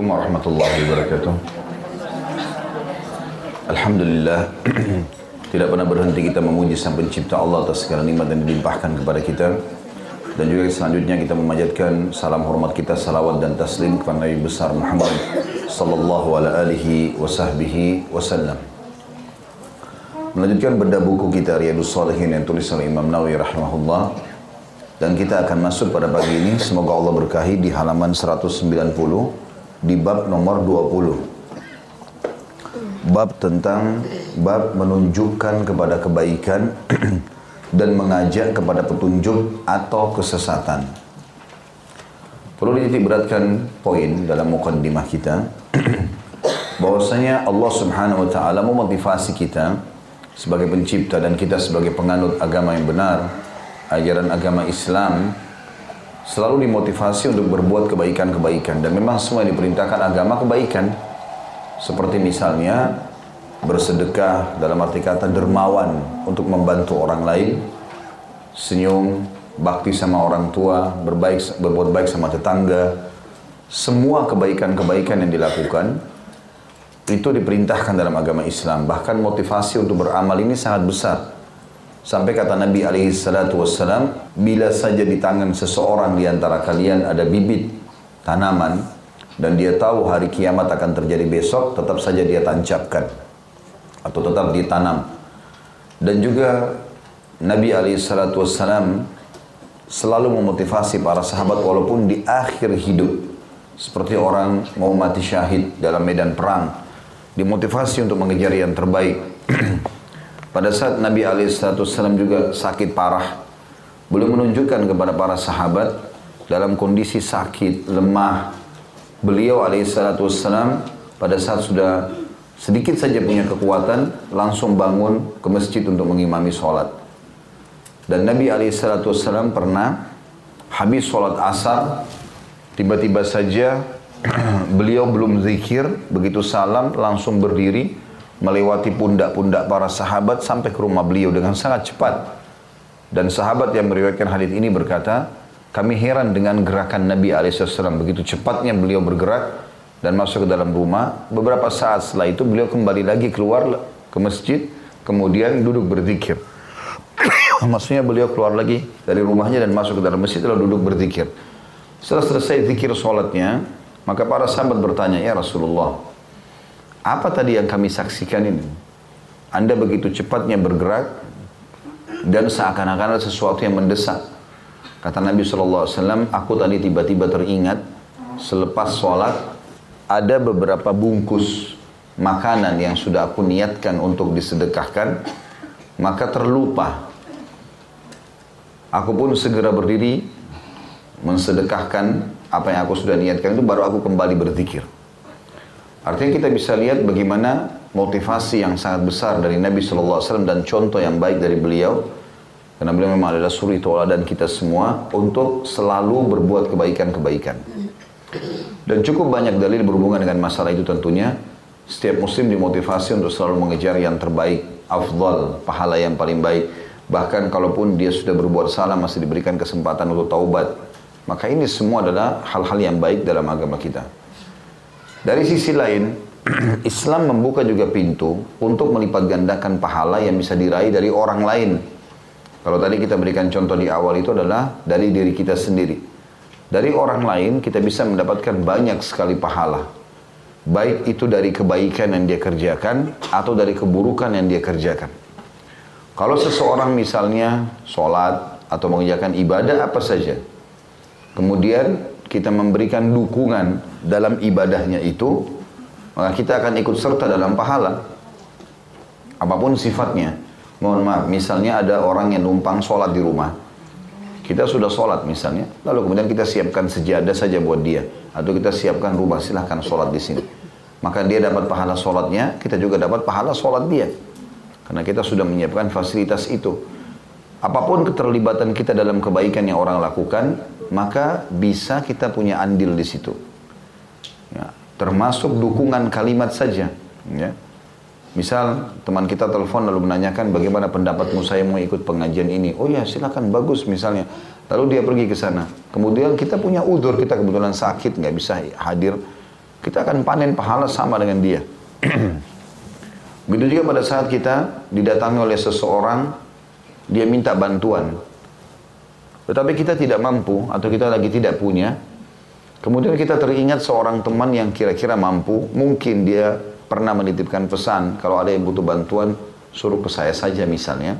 Assalamualaikum warahmatullahi wabarakatuh. Alhamdulillah tidak pernah berhenti kita memuji sang pencipta Allah atas segala nikmat yang dilimpahkan kepada kita. Dan juga selanjutnya kita memanjatkan salam hormat kita, salawat dan taslim kepada Nabi besar Muhammad sallallahu alaihi wasahbihi wasallam. Melanjutkan benda buku kita Riyadus Salihin yang tulis oleh Imam Nawawi rahimahullah dan kita akan masuk pada pagi ini semoga Allah berkahi di halaman 190 di bab nomor 20. Bab tentang bab menunjukkan kepada kebaikan dan mengajak kepada petunjuk atau kesesatan. Perlu dititik beratkan poin dalam mukaddimah kita bahwasanya Allah Subhanahu wa taala memotivasi kita sebagai pencipta dan kita sebagai penganut agama yang benar, ajaran agama Islam selalu dimotivasi untuk berbuat kebaikan-kebaikan dan memang semua diperintahkan agama kebaikan. Seperti misalnya bersedekah dalam arti kata dermawan untuk membantu orang lain, senyum, bakti sama orang tua, berbaik berbuat baik sama tetangga, semua kebaikan-kebaikan yang dilakukan itu diperintahkan dalam agama Islam. Bahkan motivasi untuk beramal ini sangat besar. Sampai kata Nabi alaihi salatu wassalam, bila saja di tangan seseorang di antara kalian ada bibit tanaman dan dia tahu hari kiamat akan terjadi besok, tetap saja dia tancapkan atau tetap ditanam. Dan juga Nabi SAW selalu memotivasi para sahabat walaupun di akhir hidup. Seperti orang mau mati syahid dalam medan perang. Dimotivasi untuk mengejar yang terbaik. Pada saat Nabi SAW juga sakit parah. Beliau menunjukkan kepada para sahabat dalam kondisi sakit, lemah. Beliau SAW pada saat sudah sedikit saja punya kekuatan, langsung bangun ke masjid untuk mengimami sholat. Dan Nabi SAW pernah habis sholat asar, tiba-tiba saja beliau belum zikir, begitu salam langsung berdiri, melewati pundak-pundak para sahabat sampai ke rumah beliau dengan sangat cepat. Dan sahabat yang meriwayatkan hadis ini berkata, kami heran dengan gerakan Nabi SAW. Begitu cepatnya beliau bergerak, dan masuk ke dalam rumah. Beberapa saat setelah itu beliau kembali lagi keluar ke masjid, kemudian duduk berzikir. Maksudnya beliau keluar lagi dari rumahnya dan masuk ke dalam masjid lalu duduk berzikir. Setelah selesai zikir sholatnya, maka para sahabat bertanya, Ya Rasulullah, apa tadi yang kami saksikan ini? Anda begitu cepatnya bergerak dan seakan-akan ada sesuatu yang mendesak. Kata Nabi SAW, aku tadi tiba-tiba teringat selepas sholat ada beberapa bungkus makanan yang sudah aku niatkan untuk disedekahkan, maka terlupa. Aku pun segera berdiri mensedekahkan apa yang aku sudah niatkan itu baru aku kembali berzikir. Artinya kita bisa lihat bagaimana motivasi yang sangat besar dari Nabi SAW dan contoh yang baik dari beliau. Karena beliau memang adalah suri dan kita semua untuk selalu berbuat kebaikan-kebaikan. Dan cukup banyak dalil berhubungan dengan masalah itu tentunya. Setiap muslim dimotivasi untuk selalu mengejar yang terbaik, afdal, pahala yang paling baik. Bahkan kalaupun dia sudah berbuat salah masih diberikan kesempatan untuk taubat. Maka ini semua adalah hal-hal yang baik dalam agama kita. Dari sisi lain, Islam membuka juga pintu untuk melipat gandakan pahala yang bisa diraih dari orang lain. Kalau tadi kita berikan contoh di awal itu adalah dari diri kita sendiri. Dari orang lain kita bisa mendapatkan banyak sekali pahala. Baik itu dari kebaikan yang dia kerjakan atau dari keburukan yang dia kerjakan. Kalau seseorang misalnya sholat atau mengerjakan ibadah apa saja. Kemudian kita memberikan dukungan dalam ibadahnya itu, maka kita akan ikut serta dalam pahala. Apa pun sifatnya. Mohon maaf, misalnya ada orang yang numpang sholat di rumah kita sudah sholat misalnya, lalu kemudian kita siapkan sejadah saja buat dia. Atau kita siapkan rumah, silahkan sholat di sini. Maka dia dapat pahala sholatnya, kita juga dapat pahala sholat dia. Karena kita sudah menyiapkan fasilitas itu. Apa pun keterlibatan kita dalam kebaikan yang orang lakukan, maka bisa kita punya andil di situ. Ya, termasuk dukungan kalimat saja. Ya. Misal teman kita telepon lalu menanyakan bagaimana pendapatmu saya mau ikut pengajian ini. Oh ya silakan bagus misalnya. Lalu dia pergi ke sana. Kemudian kita punya udur kita kebetulan sakit nggak bisa hadir. kita akan panen pahala sama dengan dia. Begitu juga pada saat kita didatangi oleh seseorang, dia minta bantuan. Tetapi kita tidak mampu atau kita lagi tidak punya, kemudian kita teringat seorang teman yang kira-kira mampu, mungkin dia pernah menitipkan pesan, kalau ada yang butuh bantuan, suruh ke saya saja misalnya.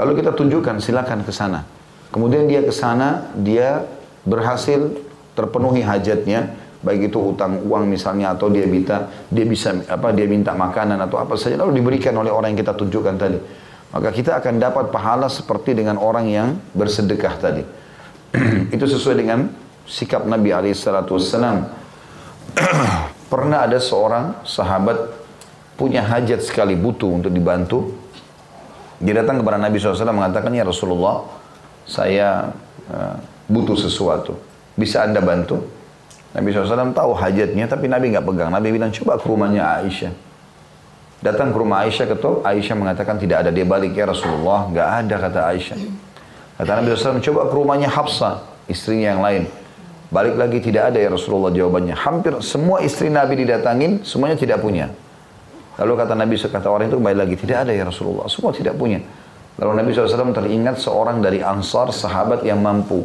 Lalu kita tunjukkan, silakan ke sana. Kemudian dia ke sana, dia berhasil terpenuhi hajatnya, baik itu utang uang misalnya atau dia minta dia bisa apa dia minta makanan atau apa saja lalu diberikan oleh orang yang kita tunjukkan tadi maka kita akan dapat pahala seperti dengan orang yang bersedekah tadi. Itu sesuai dengan sikap Nabi alaihissalatu pernah ada seorang sahabat punya hajat sekali butuh untuk dibantu? Dia datang kepada Nabi SAW mengatakan ya Rasulullah saya uh, butuh sesuatu. Bisa anda bantu? Nabi SAW tahu hajatnya, tapi Nabi nggak pegang. Nabi bilang, coba ke rumahnya Aisyah. Datang ke rumah Aisyah ketuk, Aisyah mengatakan tidak ada. Dia balik, ya Rasulullah, nggak ada kata Aisyah. Kata Nabi SAW, coba ke rumahnya Hafsah, istrinya yang lain. Balik lagi tidak ada ya Rasulullah jawabannya. Hampir semua istri Nabi didatangin, semuanya tidak punya. Lalu kata Nabi, kata orang itu kembali lagi, tidak ada ya Rasulullah, semua tidak punya. Lalu Nabi SAW teringat seorang dari ansar sahabat yang mampu.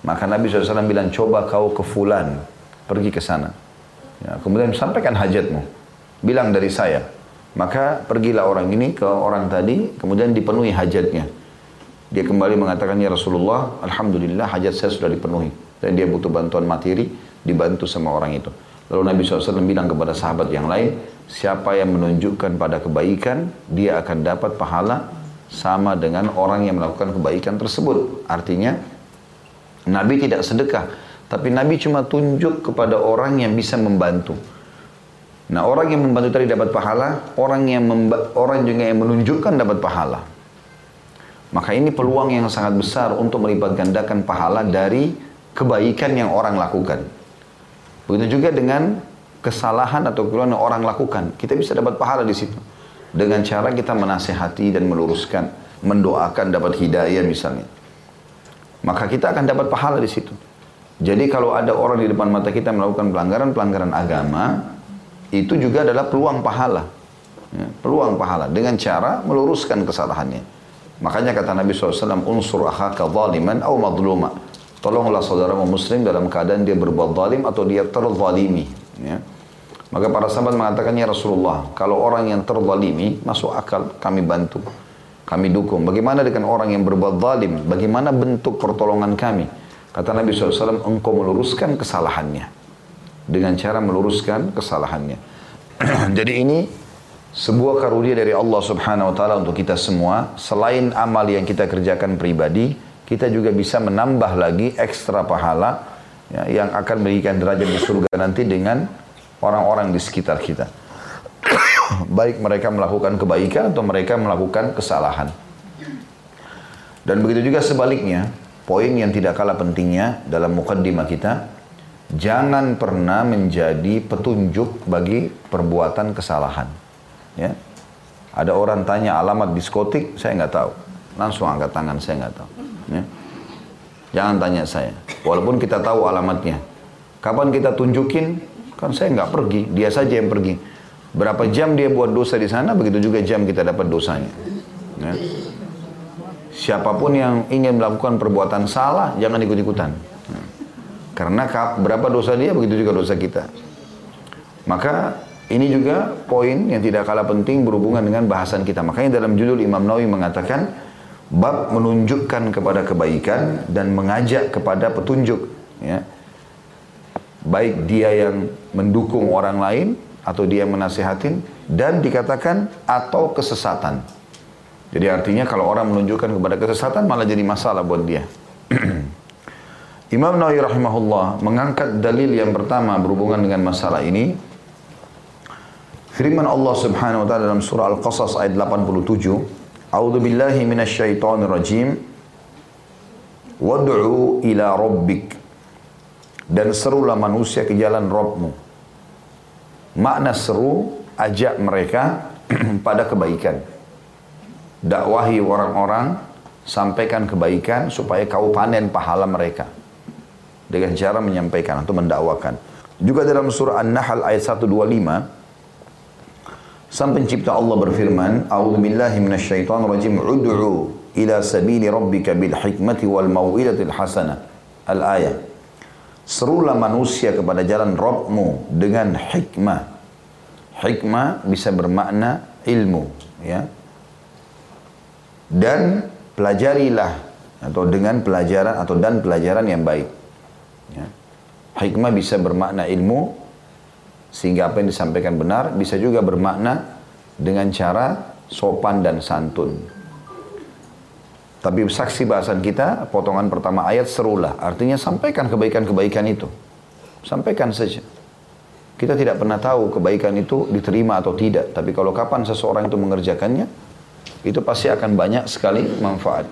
Maka Nabi SAW bilang, coba kau ke fulan, pergi ke sana. Ya, kemudian sampaikan hajatmu. Bilang dari saya. Maka pergilah orang ini ke orang tadi, kemudian dipenuhi hajatnya. Dia kembali mengatakan, ya Rasulullah, Alhamdulillah hajat saya sudah dipenuhi. Dan dia butuh bantuan materi, dibantu sama orang itu. Lalu Nabi SAW bilang kepada sahabat yang lain, siapa yang menunjukkan pada kebaikan, dia akan dapat pahala sama dengan orang yang melakukan kebaikan tersebut. Artinya, Nabi tidak sedekah, tapi Nabi cuma tunjuk kepada orang yang bisa membantu. Nah, orang yang membantu tadi dapat pahala, orang yang orang juga yang menunjukkan dapat pahala. Maka ini peluang yang sangat besar untuk melipat gandakan pahala dari kebaikan yang orang lakukan. Begitu juga dengan kesalahan atau kekurangan yang orang lakukan, kita bisa dapat pahala di situ. Dengan cara kita menasehati dan meluruskan, mendoakan dapat hidayah misalnya maka kita akan dapat pahala di situ. Jadi kalau ada orang di depan mata kita melakukan pelanggaran-pelanggaran agama, itu juga adalah peluang pahala. Ya, peluang pahala dengan cara meluruskan kesalahannya. Makanya kata Nabi SAW, unsur akhaka zaliman au madluma. Tolonglah saudaramu muslim dalam keadaan dia berbuat zalim atau dia terzalimi. Ya. Maka para sahabat mengatakan, ya Rasulullah, kalau orang yang terzalimi, masuk akal kami bantu kami dukung. Bagaimana dengan orang yang berbuat zalim? Bagaimana bentuk pertolongan kami? Kata Nabi SAW, engkau meluruskan kesalahannya. Dengan cara meluruskan kesalahannya. Jadi ini sebuah karunia dari Allah Subhanahu wa taala untuk kita semua. Selain amal yang kita kerjakan pribadi, kita juga bisa menambah lagi ekstra pahala ya, yang akan memberikan derajat di surga nanti dengan orang-orang di sekitar kita. baik mereka melakukan kebaikan atau mereka melakukan kesalahan. Dan begitu juga sebaliknya, poin yang tidak kalah pentingnya dalam mukaddimah kita, jangan pernah menjadi petunjuk bagi perbuatan kesalahan. Ya. Ada orang tanya alamat diskotik, saya nggak tahu. Langsung angkat tangan, saya nggak tahu. Ya. Jangan tanya saya, walaupun kita tahu alamatnya. Kapan kita tunjukin? Kan saya nggak pergi, dia saja yang pergi. Berapa jam dia buat dosa di sana, begitu juga jam kita dapat dosanya. Ya. Siapa pun yang ingin melakukan perbuatan salah, jangan ikut-ikutan. Karena berapa dosa dia, begitu juga dosa kita. Maka ini juga poin yang tidak kalah penting berhubungan dengan bahasan kita. Makanya dalam judul Imam Nawawi mengatakan, bab menunjukkan kepada kebaikan dan mengajak kepada petunjuk. Ya. Baik dia yang mendukung orang lain atau dia menasihatin dan dikatakan atau kesesatan. Jadi artinya kalau orang menunjukkan kepada kesesatan malah jadi masalah buat dia. Imam Nawawi rahimahullah mengangkat dalil yang pertama berhubungan dengan masalah ini. Firman Allah Subhanahu wa taala dalam surah Al-Qasas ayat 87, A'udzu billahi minasyaitonir rajim. Wad'u ila rabbik. Dan serulah manusia ke jalan Rabbmu Makna seru, ajak mereka pada kebaikan. Dakwahi orang-orang, sampaikan kebaikan supaya kau panen pahala mereka. Dengan cara menyampaikan atau mendakwakan. Juga dalam surah An-Nahl ayat 125 Sang pencipta Allah berfirman, "A'udzu billahi minasyaitonir rajim. Ud'u ila sabili rabbika bil hikmati wal mau'izatil hasanah." Al-ayah. Serulah manusia kepada jalan Rabbmu dengan hikmah. Hikmah bisa bermakna ilmu, ya. Dan pelajarilah atau dengan pelajaran atau dan pelajaran yang baik. Ya. Hikmah bisa bermakna ilmu, sehingga apa yang disampaikan benar bisa juga bermakna dengan cara sopan dan santun. Tapi saksi bahasan kita, potongan pertama ayat serulah. Artinya sampaikan kebaikan-kebaikan itu. Sampaikan saja. Kita tidak pernah tahu kebaikan itu diterima atau tidak. Tapi kalau kapan seseorang itu mengerjakannya, itu pasti akan banyak sekali manfaat.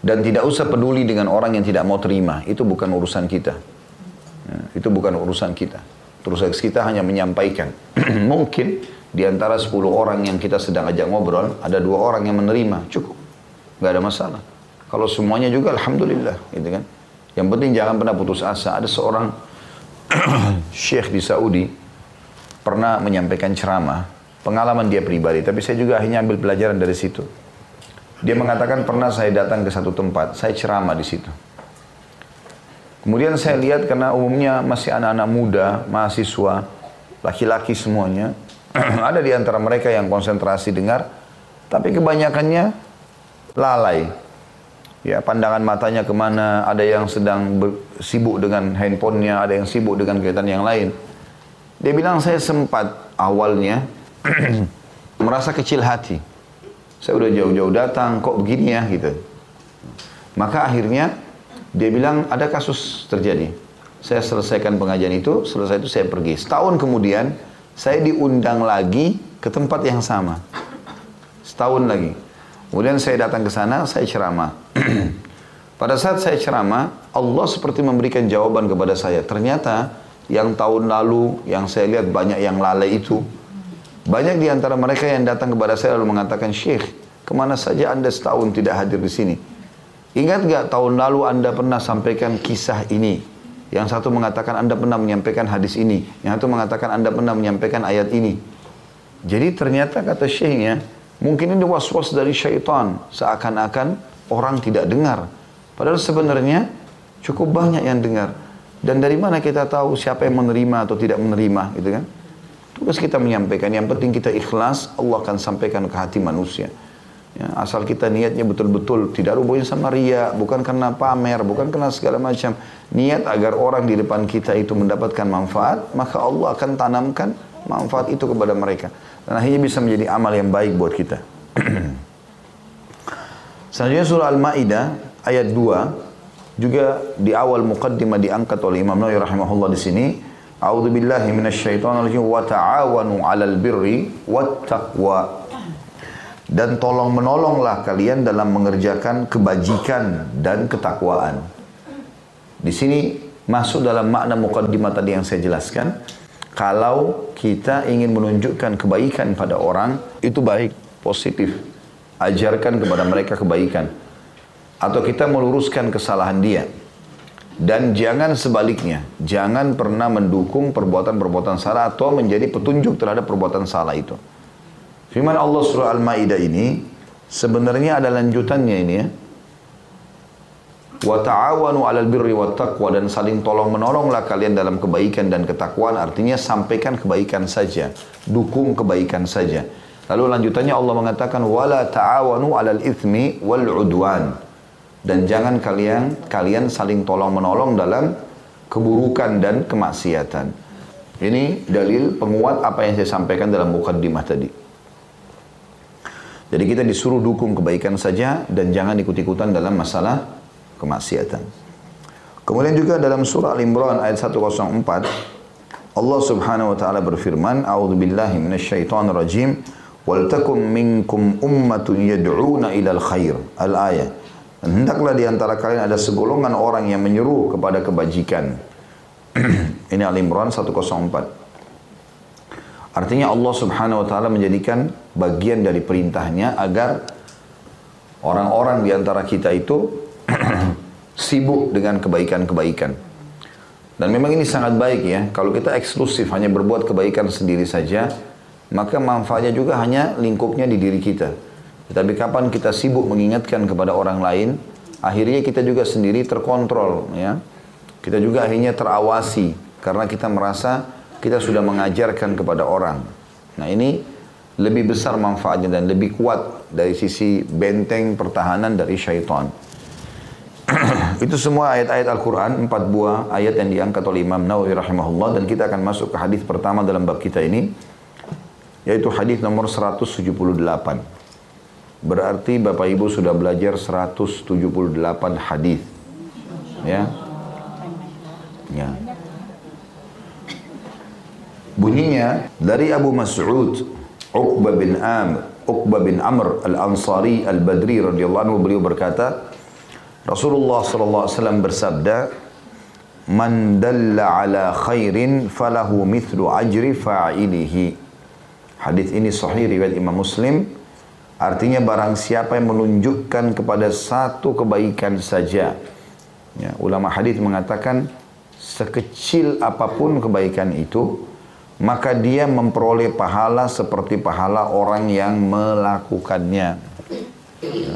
Dan tidak usah peduli dengan orang yang tidak mau terima. Itu bukan urusan kita. Ya, itu bukan urusan kita. Terus kita hanya menyampaikan. Mungkin di antara 10 orang yang kita sedang ajak ngobrol, ada dua orang yang menerima, cukup. Gak ada masalah. Kalau semuanya juga Alhamdulillah, gitu kan. Yang penting jangan pernah putus asa. Ada seorang syekh di Saudi, pernah menyampaikan ceramah, pengalaman dia pribadi, tapi saya juga hanya ambil pelajaran dari situ. Dia mengatakan pernah saya datang ke satu tempat, saya ceramah di situ. Kemudian saya lihat karena umumnya masih anak-anak muda, mahasiswa, laki-laki semuanya. ada di antara mereka yang konsentrasi dengar, tapi kebanyakannya lalai. Ya, pandangan matanya ke mana, ada yang sedang sibuk dengan handphonenya, ada yang sibuk dengan kegiatan yang lain. Dia bilang saya sempat awalnya merasa kecil hati. Saya udah jauh-jauh datang, kok begini ya gitu. Maka akhirnya dia bilang ada kasus terjadi. Saya selesaikan pengajian itu, selesai itu saya pergi. Setahun kemudian saya diundang lagi ke tempat yang sama. Setahun lagi. Kemudian saya datang ke sana, saya ceramah. Pada saat saya ceramah, Allah seperti memberikan jawaban kepada saya. Ternyata yang tahun lalu yang saya lihat banyak yang lalai itu, banyak di antara mereka yang datang kepada saya lalu mengatakan, Syekh, ke mana saja anda setahun tidak hadir di sini? Ingat gak tahun lalu anda pernah sampaikan kisah ini? Yang satu mengatakan anda pernah menyampaikan hadis ini. Yang satu mengatakan anda pernah menyampaikan ayat ini. Jadi ternyata kata syekhnya, mungkin ini was-was dari syaitan. Seakan-akan orang tidak dengar. Padahal sebenarnya cukup banyak yang dengar. Dan dari mana kita tahu siapa yang menerima atau tidak menerima gitu kan? Tugas kita menyampaikan. Yang penting kita ikhlas, Allah akan sampaikan ke hati manusia. Ya, asal kita niatnya betul-betul tidak hubungannya sama ria, bukan karena pamer, bukan karena segala macam. Niat agar orang di depan kita itu mendapatkan manfaat, maka Allah akan tanamkan manfaat itu kepada mereka. Dan akhirnya bisa menjadi amal yang baik buat kita. Selanjutnya surah Al-Maidah ayat 2 juga di awal muqaddimah diangkat oleh Imam Nawawi rahimahullah di sini. A'udzu billahi minasyaitonir rajim wa ta'awanu 'alal birri wat taqwa dan tolong menolonglah kalian dalam mengerjakan kebajikan dan ketakwaan. Di sini masuk dalam makna mukaddimah tadi yang saya jelaskan. Kalau kita ingin menunjukkan kebaikan pada orang, itu baik, positif. Ajarkan kepada mereka kebaikan. Atau kita meluruskan kesalahan dia. Dan jangan sebaliknya, jangan pernah mendukung perbuatan-perbuatan salah atau menjadi petunjuk terhadap perbuatan salah itu. Firman Allah surah Al-Maidah ini sebenarnya ada lanjutannya ini ya. Wa ta'awanu 'alal birri wat taqwa dan saling tolong menolonglah kalian dalam kebaikan dan ketakwaan artinya sampaikan kebaikan saja, dukung kebaikan saja. Lalu lanjutannya Allah mengatakan wala ta'awanu 'alal itsmi wal 'udwan. Dan jangan kalian kalian saling tolong menolong dalam keburukan dan kemaksiatan. Ini dalil penguat apa yang saya sampaikan dalam mukaddimah tadi. Jadi kita disuruh dukung kebaikan saja dan jangan ikut-ikutan dalam masalah kemaksiatan. Kemudian juga dalam surah Al-Imran ayat 104 Allah Subhanahu wa taala berfirman, "A'udzu billahi minasyaitonir rajim. Wal takum minkum ummatun yad'una ilal khair." Al-ayah. Hendaklah di antara kalian ada segolongan orang yang menyeru kepada kebajikan. Ini Al-Imran 104. Artinya Allah subhanahu wa ta'ala menjadikan bagian dari perintahnya agar orang-orang di antara kita itu sibuk dengan kebaikan-kebaikan. Dan memang ini sangat baik ya. Kalau kita eksklusif hanya berbuat kebaikan sendiri saja, maka manfaatnya juga hanya lingkupnya di diri kita. Tetapi kapan kita sibuk mengingatkan kepada orang lain, akhirnya kita juga sendiri terkontrol ya. Kita juga akhirnya terawasi karena kita merasa kita sudah mengajarkan kepada orang. Nah ini lebih besar manfaatnya dan lebih kuat dari sisi benteng pertahanan dari syaitan. Itu semua ayat-ayat Al-Quran, empat buah ayat yang diangkat oleh Imam Nawawi rahimahullah dan kita akan masuk ke hadis pertama dalam bab kita ini yaitu hadis nomor 178. Berarti Bapak Ibu sudah belajar 178 hadis. Ya. Ya. Bunyinya dari Abu Mas'ud Uqbah bin Amr Uqbah bin Amr Al-Ansari Al-Badri radhiyallahu anhu beliau berkata Rasulullah sallallahu alaihi wasallam bersabda Man dalla ala khairin falahu mithlu ajri fa'ilihi Hadis ini sahih riwayat Imam Muslim artinya barang siapa yang menunjukkan kepada satu kebaikan saja ya, ulama hadis mengatakan sekecil apa pun kebaikan itu maka dia memperoleh pahala seperti pahala orang yang melakukannya. Ya.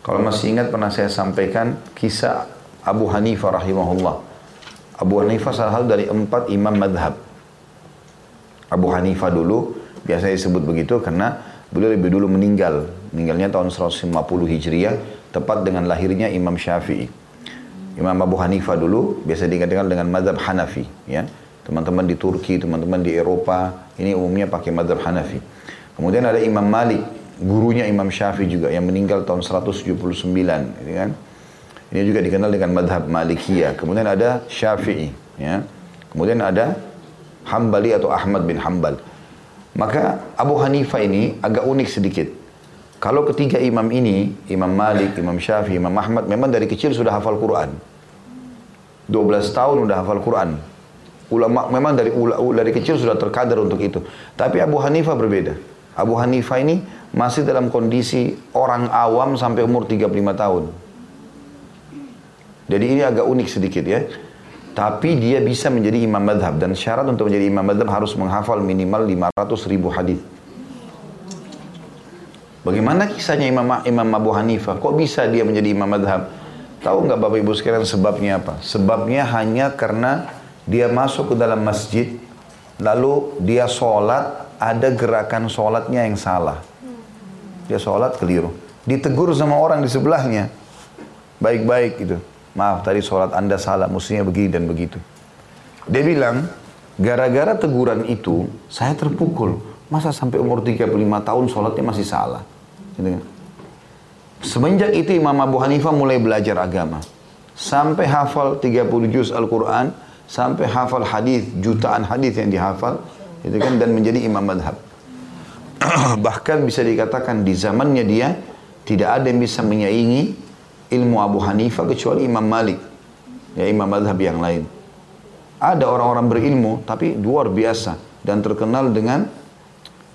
Kalau masih ingat pernah saya sampaikan kisah Abu Hanifah rahimahullah. Abu Hanifah salah satu dari empat imam madhab. Abu Hanifah dulu, biasa disebut begitu karena beliau lebih dulu meninggal. Meninggalnya tahun 150 Hijriah, tepat dengan lahirnya Imam Syafi'i. Imam Abu Hanifah dulu, biasa diingat dengan madhab Hanafi. ya teman-teman di Turki, teman-teman di Eropa, ini umumnya pakai madhab Hanafi. Kemudian ada Imam Malik, gurunya Imam Syafi'i juga yang meninggal tahun 179, gitu kan. Ini juga dikenal dengan madhab Malikiyah. Kemudian ada Syafi'i, ya. Kemudian ada Hambali atau Ahmad bin Hambal. Maka Abu Hanifah ini agak unik sedikit. Kalau ketiga imam ini, Imam Malik, Imam Syafi'i, Imam Ahmad, memang dari kecil sudah hafal Quran. 12 tahun sudah hafal Quran. Ulama memang dari dari kecil sudah terkadar untuk itu. Tapi Abu Hanifah berbeda. Abu Hanifah ini masih dalam kondisi orang awam sampai umur 35 tahun. Jadi ini agak unik sedikit ya. Tapi dia bisa menjadi imam madhab. Dan syarat untuk menjadi imam madhab harus menghafal minimal 500 ribu hadis. Bagaimana kisahnya Imam, Imam Abu Hanifah? Kok bisa dia menjadi imam madhab? Tahu nggak Bapak Ibu sekalian sebabnya apa? Sebabnya hanya karena dia masuk ke dalam masjid, lalu dia sholat, ada gerakan sholatnya yang salah. Dia sholat keliru. Ditegur sama orang di sebelahnya. Baik-baik gitu. Maaf tadi sholat anda salah, mestinya begini dan begitu. Dia bilang, gara-gara teguran itu, saya terpukul. Masa sampai umur 35 tahun sholatnya masih salah. Gitu kan? Semenjak itu Imam Abu Hanifah mulai belajar agama. Sampai hafal 30 juz Al-Quran, sampai hafal hadis jutaan hadis yang dihafal itu kan dan menjadi imam madhab bahkan bisa dikatakan di zamannya dia tidak ada yang bisa menyaingi ilmu Abu Hanifah kecuali Imam Malik ya imam madhab yang lain ada orang-orang berilmu tapi luar biasa dan terkenal dengan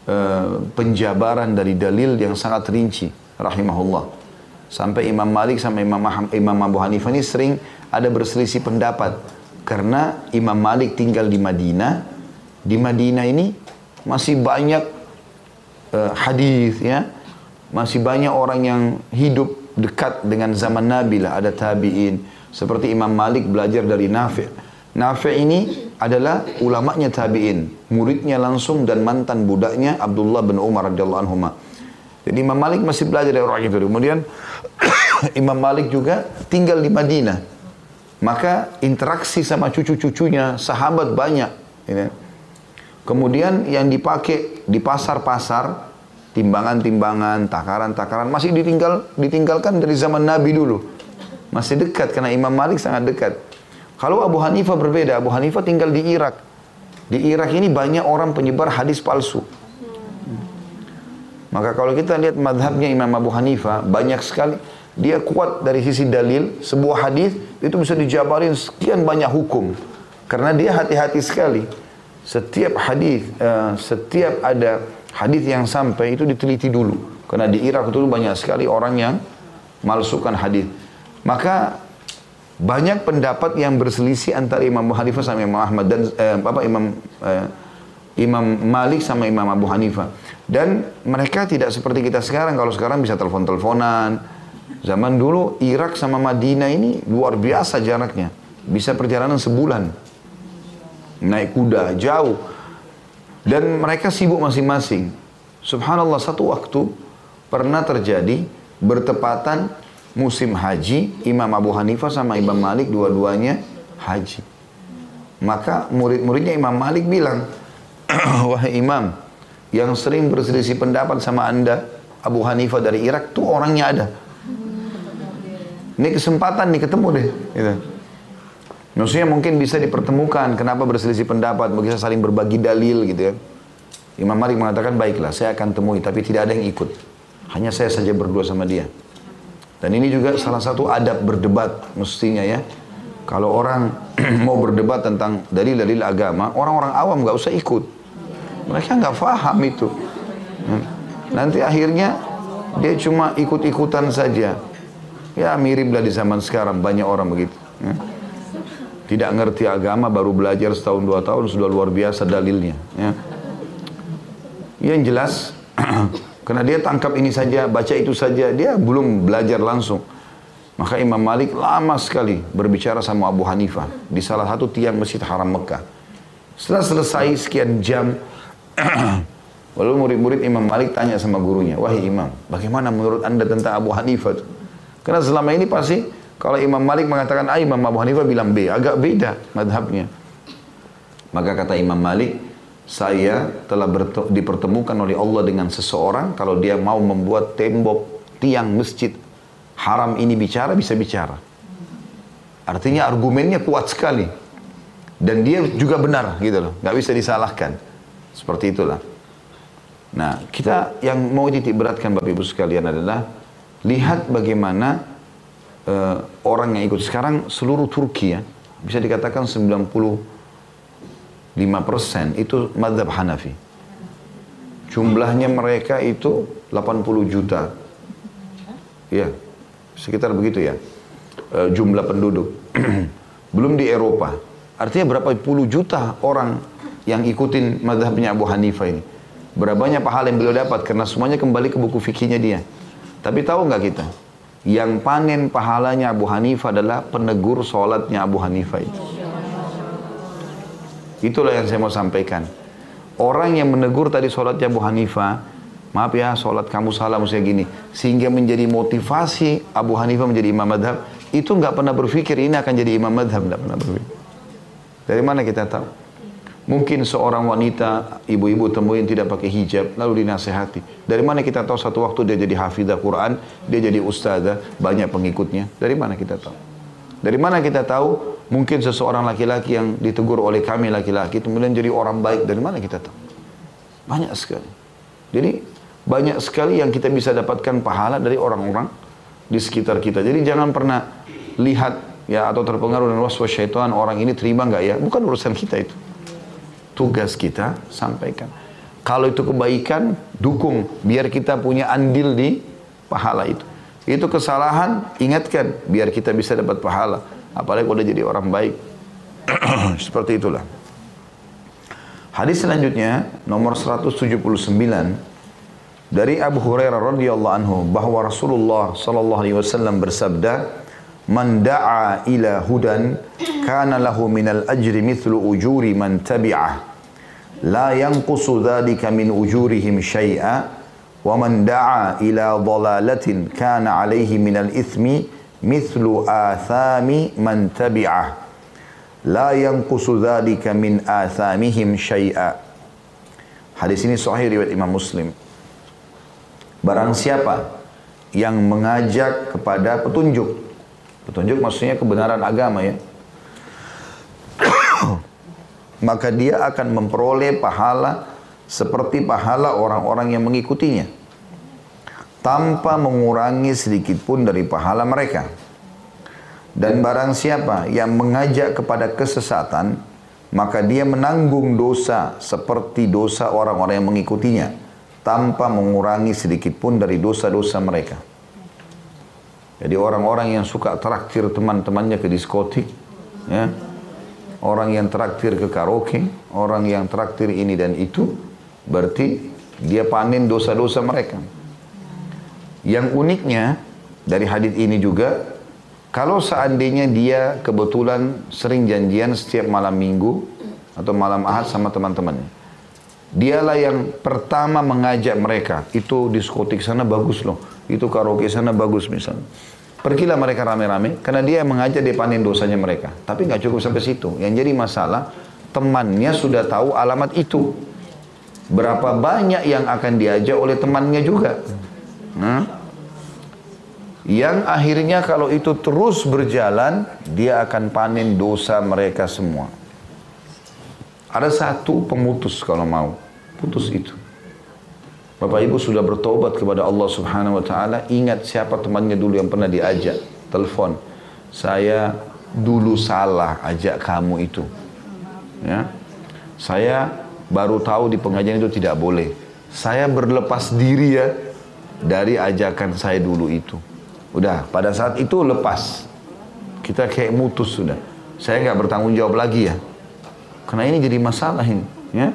uh, penjabaran dari dalil yang sangat rinci rahimahullah sampai Imam Malik sama Imam, Imam Abu Hanifah ini sering ada berselisih pendapat karena Imam Malik tinggal di Madinah. Di Madinah ini masih banyak uh, hadis ya. Masih banyak orang yang hidup dekat dengan zaman Nabi lah. Ada tabi'in. Seperti Imam Malik belajar dari Nafi'. Nafi' ini adalah ulamanya tabi'in. Muridnya langsung dan mantan budaknya Abdullah bin Umar radhiyallahu anhu. Jadi Imam Malik masih belajar dari orang itu. Kemudian Imam Malik juga tinggal di Madinah. Maka interaksi sama cucu-cucunya sahabat banyak. Ini. Kemudian yang dipakai di pasar-pasar, timbangan-timbangan, takaran-takaran masih ditinggal ditinggalkan dari zaman Nabi dulu. Masih dekat karena Imam Malik sangat dekat. Kalau Abu Hanifah berbeda, Abu Hanifah tinggal di Irak. Di Irak ini banyak orang penyebar hadis palsu. Maka kalau kita lihat madhabnya Imam Abu Hanifah, banyak sekali dia kuat dari sisi dalil, sebuah hadis itu bisa dijabarin sekian banyak hukum. Karena dia hati-hati sekali. Setiap hadis, uh, setiap ada hadis yang sampai itu diteliti dulu. Karena di Irak itu banyak sekali orang yang malsukan hadis. Maka banyak pendapat yang berselisih antara Imam Abu Hanifah sama Imam Ahmad dan eh, apa Imam eh, Imam Malik sama Imam Abu Hanifah. Dan mereka tidak seperti kita sekarang. Kalau sekarang bisa telepon-teleponan. Zaman dulu Irak sama Madinah ini luar biasa jaraknya. Bisa perjalanan sebulan. Naik kuda jauh. Dan mereka sibuk masing-masing. Subhanallah satu waktu pernah terjadi bertepatan musim haji, Imam Abu Hanifah sama Imam Malik dua-duanya haji. Maka murid-muridnya Imam Malik bilang, wahai Imam, yang sering berselisih pendapat sama anda, Abu Hanifah dari Irak tuh orangnya ada. Ini kesempatan nih ketemu deh. Gitu. Maksudnya mungkin bisa dipertemukan kenapa berselisih pendapat, bisa saling berbagi dalil gitu ya. Imam Malik mengatakan baiklah saya akan temui tapi tidak ada yang ikut. Hanya saya saja berdua sama dia. Dan ini juga salah satu adab berdebat mestinya ya. Kalau orang mau berdebat tentang dalil-dalil agama, orang-orang awam nggak usah ikut. Mereka nggak faham itu. Hmm. Nanti akhirnya dia cuma ikut-ikutan saja. Ya miriplah di zaman sekarang banyak orang begitu. Hmm. Tidak ngerti agama baru belajar setahun dua tahun sudah luar biasa dalilnya. Ya. Yang jelas Karena dia tangkap ini saja, baca itu saja, dia belum belajar langsung. Maka Imam Malik lama sekali berbicara sama Abu Hanifah di salah satu tiang Masjid Haram Mekah. Setelah selesai sekian jam, lalu murid-murid Imam Malik tanya sama gurunya, Wahai Imam, bagaimana menurut anda tentang Abu Hanifah? Karena selama ini pasti kalau Imam Malik mengatakan A, Imam Abu Hanifah bilang B, agak beda madhabnya. Maka kata Imam Malik, saya telah dipertemukan oleh Allah dengan seseorang kalau dia mau membuat tembok tiang masjid haram ini bicara bisa bicara. Artinya argumennya kuat sekali. Dan dia juga benar gitu loh, nggak bisa disalahkan. Seperti itulah. Nah, kita yang mau titik beratkan Bapak Ibu sekalian adalah lihat bagaimana uh, orang yang ikut sekarang seluruh Turki ya, bisa dikatakan 90 5% itu madhab Hanafi. Jumlahnya mereka itu 80 juta. Ya, sekitar begitu ya. E, jumlah penduduk. Belum di Eropa. Artinya berapa puluh juta orang yang ikutin madhabnya Abu Hanifah ini. Berapa banyak pahala yang beliau dapat karena semuanya kembali ke buku fikihnya dia. Tapi tahu nggak kita? Yang panen pahalanya Abu Hanifah adalah penegur sholatnya Abu Hanifah itu. Itulah yang saya mau sampaikan. Orang yang menegur tadi sholatnya Abu Hanifah, maaf ya sholat kamu salah maksudnya gini. Sehingga menjadi motivasi Abu Hanifah menjadi imam madhab, itu nggak pernah berpikir ini akan jadi imam madhab, nggak pernah berpikir. Dari mana kita tahu? Mungkin seorang wanita, ibu-ibu temuin tidak pakai hijab, lalu dinasehati. Dari mana kita tahu satu waktu dia jadi hafidah Quran, dia jadi ustazah, banyak pengikutnya. Dari mana kita tahu? Dari mana kita tahu Mungkin seseorang laki-laki yang ditegur oleh kami laki-laki kemudian jadi orang baik dari mana kita tahu? Banyak sekali. Jadi banyak sekali yang kita bisa dapatkan pahala dari orang-orang di sekitar kita. Jadi jangan pernah lihat ya atau terpengaruh dengan waswas syaitan orang ini terima nggak ya? Bukan urusan kita itu. Tugas kita sampaikan. Kalau itu kebaikan, dukung biar kita punya andil di pahala itu. Itu kesalahan, ingatkan biar kita bisa dapat pahala. Apalagi kalau jadi orang baik. Seperti itulah. Hadis selanjutnya nomor 179 dari Abu Hurairah radhiyallahu anhu bahwa Rasulullah sallallahu alaihi wasallam bersabda, "Man da'a ila hudan kana lahu minal ajri mithlu ujuri man tabi'ah." La yanqusu dhalika min ujurihim syai'a wa man da'a ila dhalalatin kana alaihi minal ithmi mithlu athami man tabi'ah la yanqusu dhalika min athamihim syai'a. Hadis ini sahih riwayat Imam Muslim. Barang siapa yang mengajak kepada petunjuk petunjuk maksudnya kebenaran agama ya maka dia akan memperoleh pahala seperti pahala orang-orang yang mengikutinya tanpa mengurangi sedikit pun dari pahala mereka. Dan barang siapa yang mengajak kepada kesesatan, maka dia menanggung dosa seperti dosa orang-orang yang mengikutinya, tanpa mengurangi sedikit pun dari dosa-dosa mereka. Jadi orang-orang yang suka traktir teman-temannya ke diskotik, ya, orang yang traktir ke karaoke, orang yang traktir ini dan itu, berarti dia panen dosa-dosa mereka. Yang uniknya dari hadis ini juga, kalau seandainya dia kebetulan sering janjian setiap malam minggu atau malam ahad sama teman-temannya. Dialah yang pertama mengajak mereka, itu diskotik sana bagus loh, itu karaoke sana bagus misalnya. Pergilah mereka rame-rame, karena dia yang mengajak dia panen dosanya mereka. Tapi nggak cukup sampai situ. Yang jadi masalah, temannya sudah tahu alamat itu. Berapa banyak yang akan diajak oleh temannya juga. Nah, yang akhirnya kalau itu terus berjalan, dia akan panen dosa mereka semua. Ada satu pemutus kalau mau, putus itu. Bapak Ibu sudah bertobat kepada Allah Subhanahu wa taala, ingat siapa temannya dulu yang pernah diajak, telepon. Saya dulu salah ajak kamu itu. Ya. Saya baru tahu di pengajian itu tidak boleh. Saya berlepas diri ya dari ajakan saya dulu itu. Udah, pada saat itu lepas. Kita kayak mutus sudah. Saya nggak bertanggung jawab lagi ya. Karena ini jadi masalah ini, ya.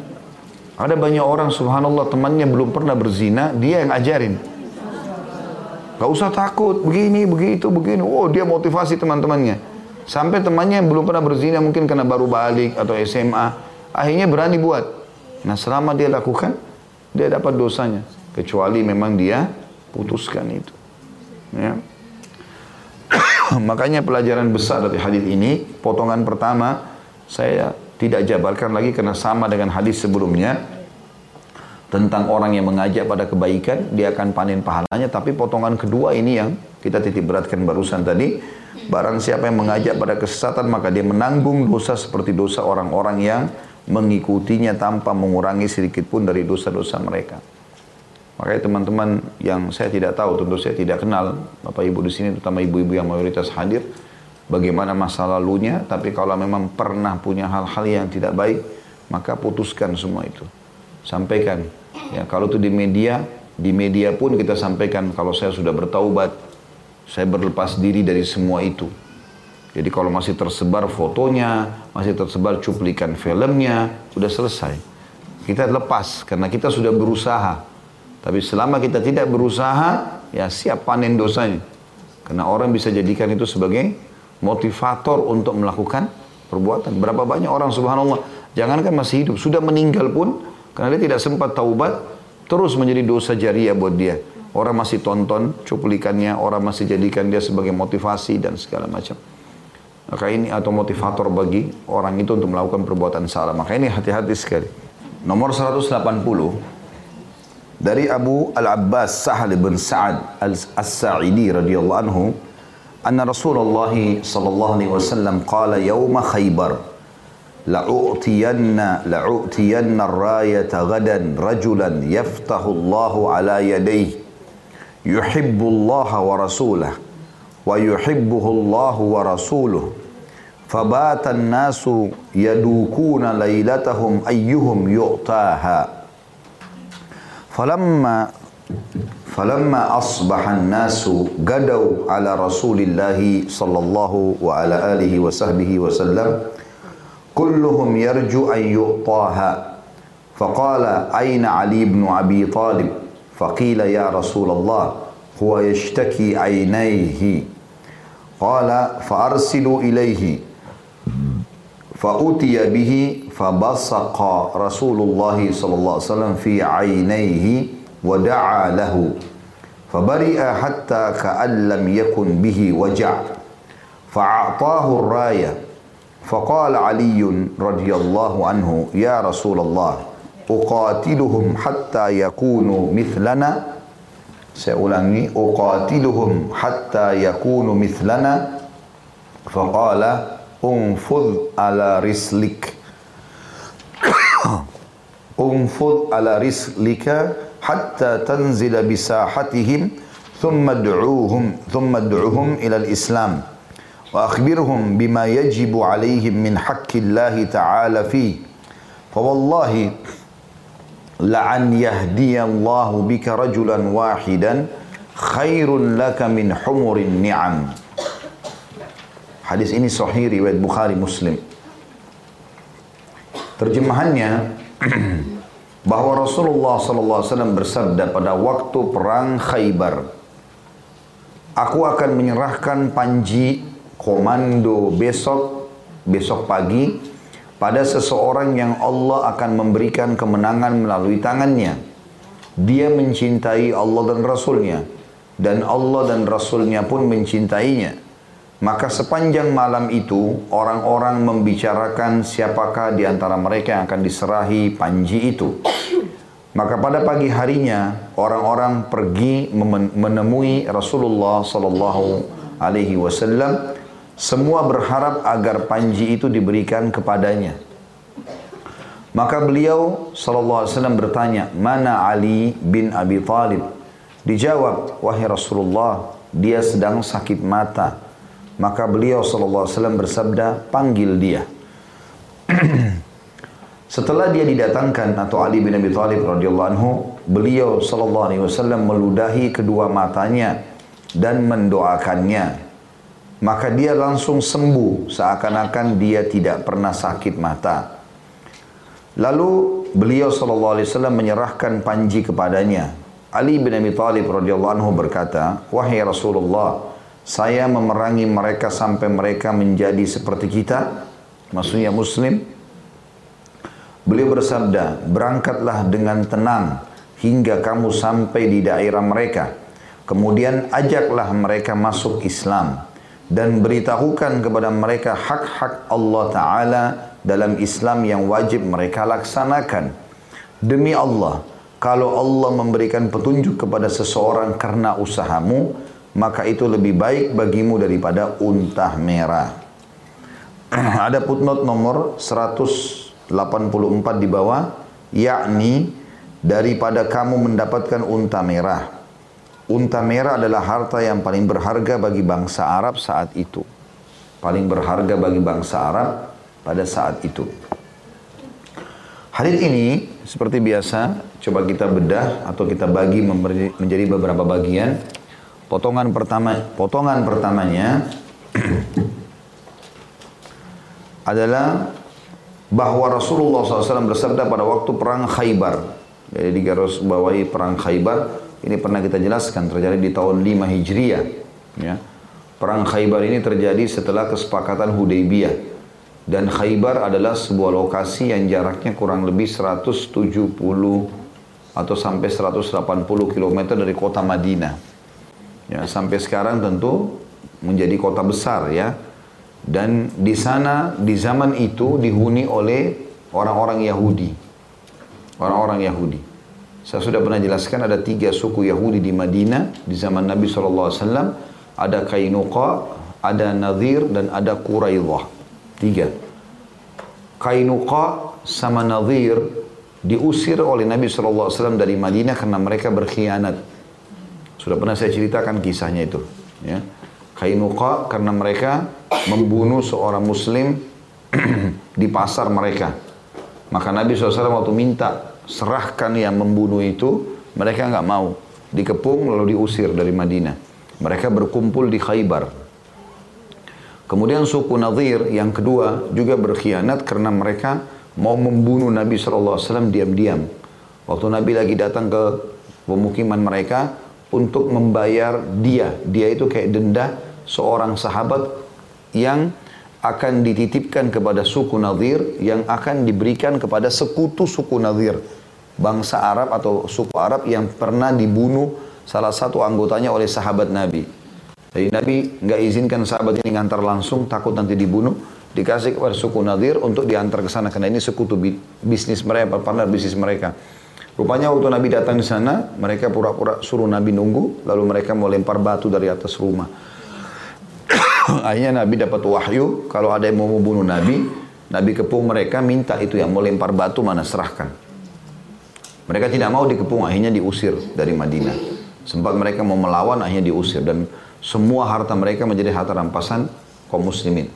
Ada banyak orang subhanallah temannya belum pernah berzina, dia yang ajarin. Gak usah takut, begini, begitu, begini. Oh dia motivasi teman-temannya. Sampai temannya yang belum pernah berzina mungkin karena baru balik atau SMA. Akhirnya berani buat. Nah selama dia lakukan, dia dapat dosanya. Kecuali memang dia putuskan itu. Ya. Makanya pelajaran besar dari hadis ini, potongan pertama, saya tidak jabarkan lagi karena sama dengan hadis sebelumnya tentang orang yang mengajak pada kebaikan dia akan panen pahalanya. Tapi potongan kedua ini yang kita titip beratkan barusan tadi barang siapa yang mengajak pada kesesatan maka dia menanggung dosa seperti dosa orang-orang yang mengikutinya tanpa mengurangi sedikit pun dari dosa-dosa mereka. Makanya teman-teman yang saya tidak tahu tentu saya tidak kenal Bapak Ibu di sini terutama ibu-ibu yang mayoritas hadir bagaimana masa lalunya, tapi kalau memang pernah punya hal-hal yang tidak baik, maka putuskan semua itu. Sampaikan. Ya, kalau itu di media, di media pun kita sampaikan kalau saya sudah bertaubat, saya berlepas diri dari semua itu. Jadi kalau masih tersebar fotonya, masih tersebar cuplikan filmnya, sudah selesai. Kita lepas karena kita sudah berusaha. Tapi selama kita tidak berusaha, ya siap panen dosanya. Karena orang bisa jadikan itu sebagai motivator untuk melakukan perbuatan. Berapa banyak orang subhanallah, jangankan masih hidup, sudah meninggal pun, karena dia tidak sempat taubat, terus menjadi dosa jariah buat dia. Orang masih tonton cuplikannya, orang masih jadikan dia sebagai motivasi dan segala macam. Maka ini atau motivator bagi orang itu untuk melakukan perbuatan salah. Maka ini hati-hati sekali. Nomor 180 dari Abu Al-Abbas Sahal bin Sa'ad Al-Sa'idi radhiyallahu anhu أن رسول الله صلى الله عليه وسلم قال يوم خيبر لأعطين لأعطين الراية غدا رجلا يفتح الله على يديه يحب الله ورسوله ويحبه الله ورسوله. فبات الناس يدوكون ليلتهم أيهم يؤتاها. فلما فلما أصبح الناس قدوا على رسول الله صلى الله وعلى آله وصحبه وسلم كلهم يرجو أن يعطاها. فقال أين علي بن أبي طالب؟ فقيل يا رسول الله هو يشتكي عينيه. قال فأرسلوا إليه. فأتي به فبصق رسول الله صلى الله عليه وسلم في عينيه. ودعا له فبرئ حتى كأن لم يكن به وجع. فأعطاه الراية فقال علي رضي الله عنه يا رسول الله أقاتلهم حتى يكونوا مثلنا؟ سأولاني أقاتلهم حتى يكونوا مثلنا؟ فقال انفذ على رسلك انفذ على رسلك حتى تنزل بساحتهم ثم ادعوهم ثم ادعوهم إلى الإسلام وأخبرهم بما يجب عليهم من حق الله تعالى فيه فوالله لعن يهدي الله بك رجلا واحدا khairun laka min humurin ni'am. Hadis ini sahih riwayat Bukhari Muslim. Terjemahannya bahwa Rasulullah SAW bersabda pada waktu perang Khaybar, Aku akan menyerahkan panji komando besok besok pagi pada seseorang yang Allah akan memberikan kemenangan melalui tangannya. Dia mencintai Allah dan Rasulnya dan Allah dan Rasulnya pun mencintainya. Maka sepanjang malam itu orang-orang membicarakan siapakah di antara mereka yang akan diserahi panji itu. Maka pada pagi harinya orang-orang pergi menemui Rasulullah sallallahu alaihi wasallam semua berharap agar panji itu diberikan kepadanya. Maka beliau sallallahu alaihi wasallam bertanya, "Mana Ali bin Abi Thalib?" Dijawab, "Wahai Rasulullah, dia sedang sakit mata." Maka beliau wasallam bersabda, "Panggil dia." Setelah dia didatangkan atau Ali bin Abi Thalib radhiyallahu anhu, beliau sallallahu alaihi wasallam meludahi kedua matanya dan mendoakannya. Maka dia langsung sembuh seakan-akan dia tidak pernah sakit mata. Lalu beliau sallallahu alaihi wasallam menyerahkan panji kepadanya. Ali bin Abi Thalib radhiyallahu anhu berkata, "Wahai Rasulullah, saya memerangi mereka sampai mereka menjadi seperti kita, maksudnya muslim. Beliau bersabda, berangkatlah dengan tenang hingga kamu sampai di daerah mereka. Kemudian ajaklah mereka masuk Islam dan beritahukan kepada mereka hak-hak Allah Ta'ala dalam Islam yang wajib mereka laksanakan. Demi Allah, kalau Allah memberikan petunjuk kepada seseorang karena usahamu, maka itu lebih baik bagimu daripada unta merah. Ada footnote nomor 184 di bawah, yakni daripada kamu mendapatkan unta merah. Unta merah adalah harta yang paling berharga bagi bangsa Arab saat itu. Paling berharga bagi bangsa Arab pada saat itu. Hadis ini seperti biasa coba kita bedah atau kita bagi menjadi beberapa bagian Potongan pertama, potongan pertamanya adalah bahwa Rasulullah SAW bersabda pada waktu perang Khaybar. Jadi di garis bawahi perang Khaybar ini pernah kita jelaskan terjadi di tahun 5 Hijriah. Ya. Perang Khaybar ini terjadi setelah kesepakatan Hudaybiyah. Dan Khaybar adalah sebuah lokasi yang jaraknya kurang lebih 170 atau sampai 180 km dari kota Madinah. Ya, sampai sekarang tentu menjadi kota besar ya. Dan di sana di zaman itu dihuni oleh orang-orang Yahudi. Orang-orang Yahudi. Saya sudah pernah jelaskan ada tiga suku Yahudi di Madinah di zaman Nabi SAW. Ada Kainuqa, ada Nadir, dan ada Quraidah. Tiga. Kainuqa sama Nadir diusir oleh Nabi SAW dari Madinah karena mereka berkhianat sudah pernah saya ceritakan kisahnya itu. Ya. Kainuqa karena mereka membunuh seorang muslim di pasar mereka. Maka Nabi SAW waktu minta serahkan yang membunuh itu, mereka nggak mau. Dikepung lalu diusir dari Madinah. Mereka berkumpul di Khaybar. Kemudian suku Nadir yang kedua juga berkhianat karena mereka mau membunuh Nabi SAW diam-diam. Waktu Nabi lagi datang ke pemukiman mereka, untuk membayar dia. Dia itu kayak denda seorang sahabat yang akan dititipkan kepada suku Nadir yang akan diberikan kepada sekutu suku Nadir. Bangsa Arab atau suku Arab yang pernah dibunuh salah satu anggotanya oleh sahabat Nabi. Jadi Nabi nggak izinkan sahabat ini ngantar langsung, takut nanti dibunuh. Dikasih kepada suku Nadir untuk diantar ke sana karena ini sekutu bisnis mereka, partner bisnis mereka. Rupanya waktu Nabi datang di sana, mereka pura-pura suruh Nabi nunggu, lalu mereka mau lempar batu dari atas rumah. Akhirnya Nabi dapat wahyu, kalau ada yang mau membunuh Nabi, Nabi kepung mereka minta itu yang mau lempar batu mana serahkan. Mereka tidak mau dikepung, akhirnya diusir dari Madinah. Sempat mereka mau melawan, akhirnya diusir. Dan semua harta mereka menjadi harta rampasan kaum muslimin.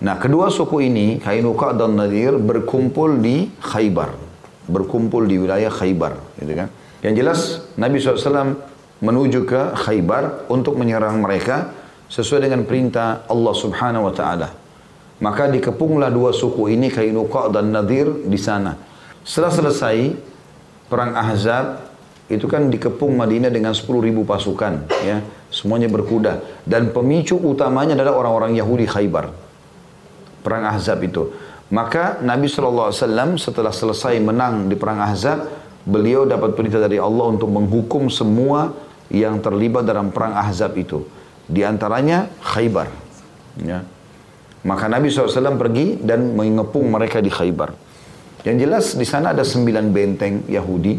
Nah kedua suku ini, Kainuka dan Nadir berkumpul di Khaybar berkumpul di wilayah Khaybar gitu kan. Yang jelas Nabi SAW menuju ke Khaybar untuk menyerang mereka sesuai dengan perintah Allah Subhanahu wa taala. Maka dikepunglah dua suku ini Kainuqa dan Nadir di sana. Setelah selesai perang Ahzab itu kan dikepung Madinah dengan 10 ribu pasukan ya semuanya berkuda dan pemicu utamanya adalah orang-orang Yahudi Khaybar perang Ahzab itu maka Nabi SAW setelah selesai menang di perang Ahzab beliau dapat perintah dari Allah untuk menghukum semua yang terlibat dalam perang Ahzab itu. Di antaranya Khaybar ya. Maka Nabi SAW pergi dan mengepung mereka di Khaybar. Yang jelas di sana ada sembilan benteng Yahudi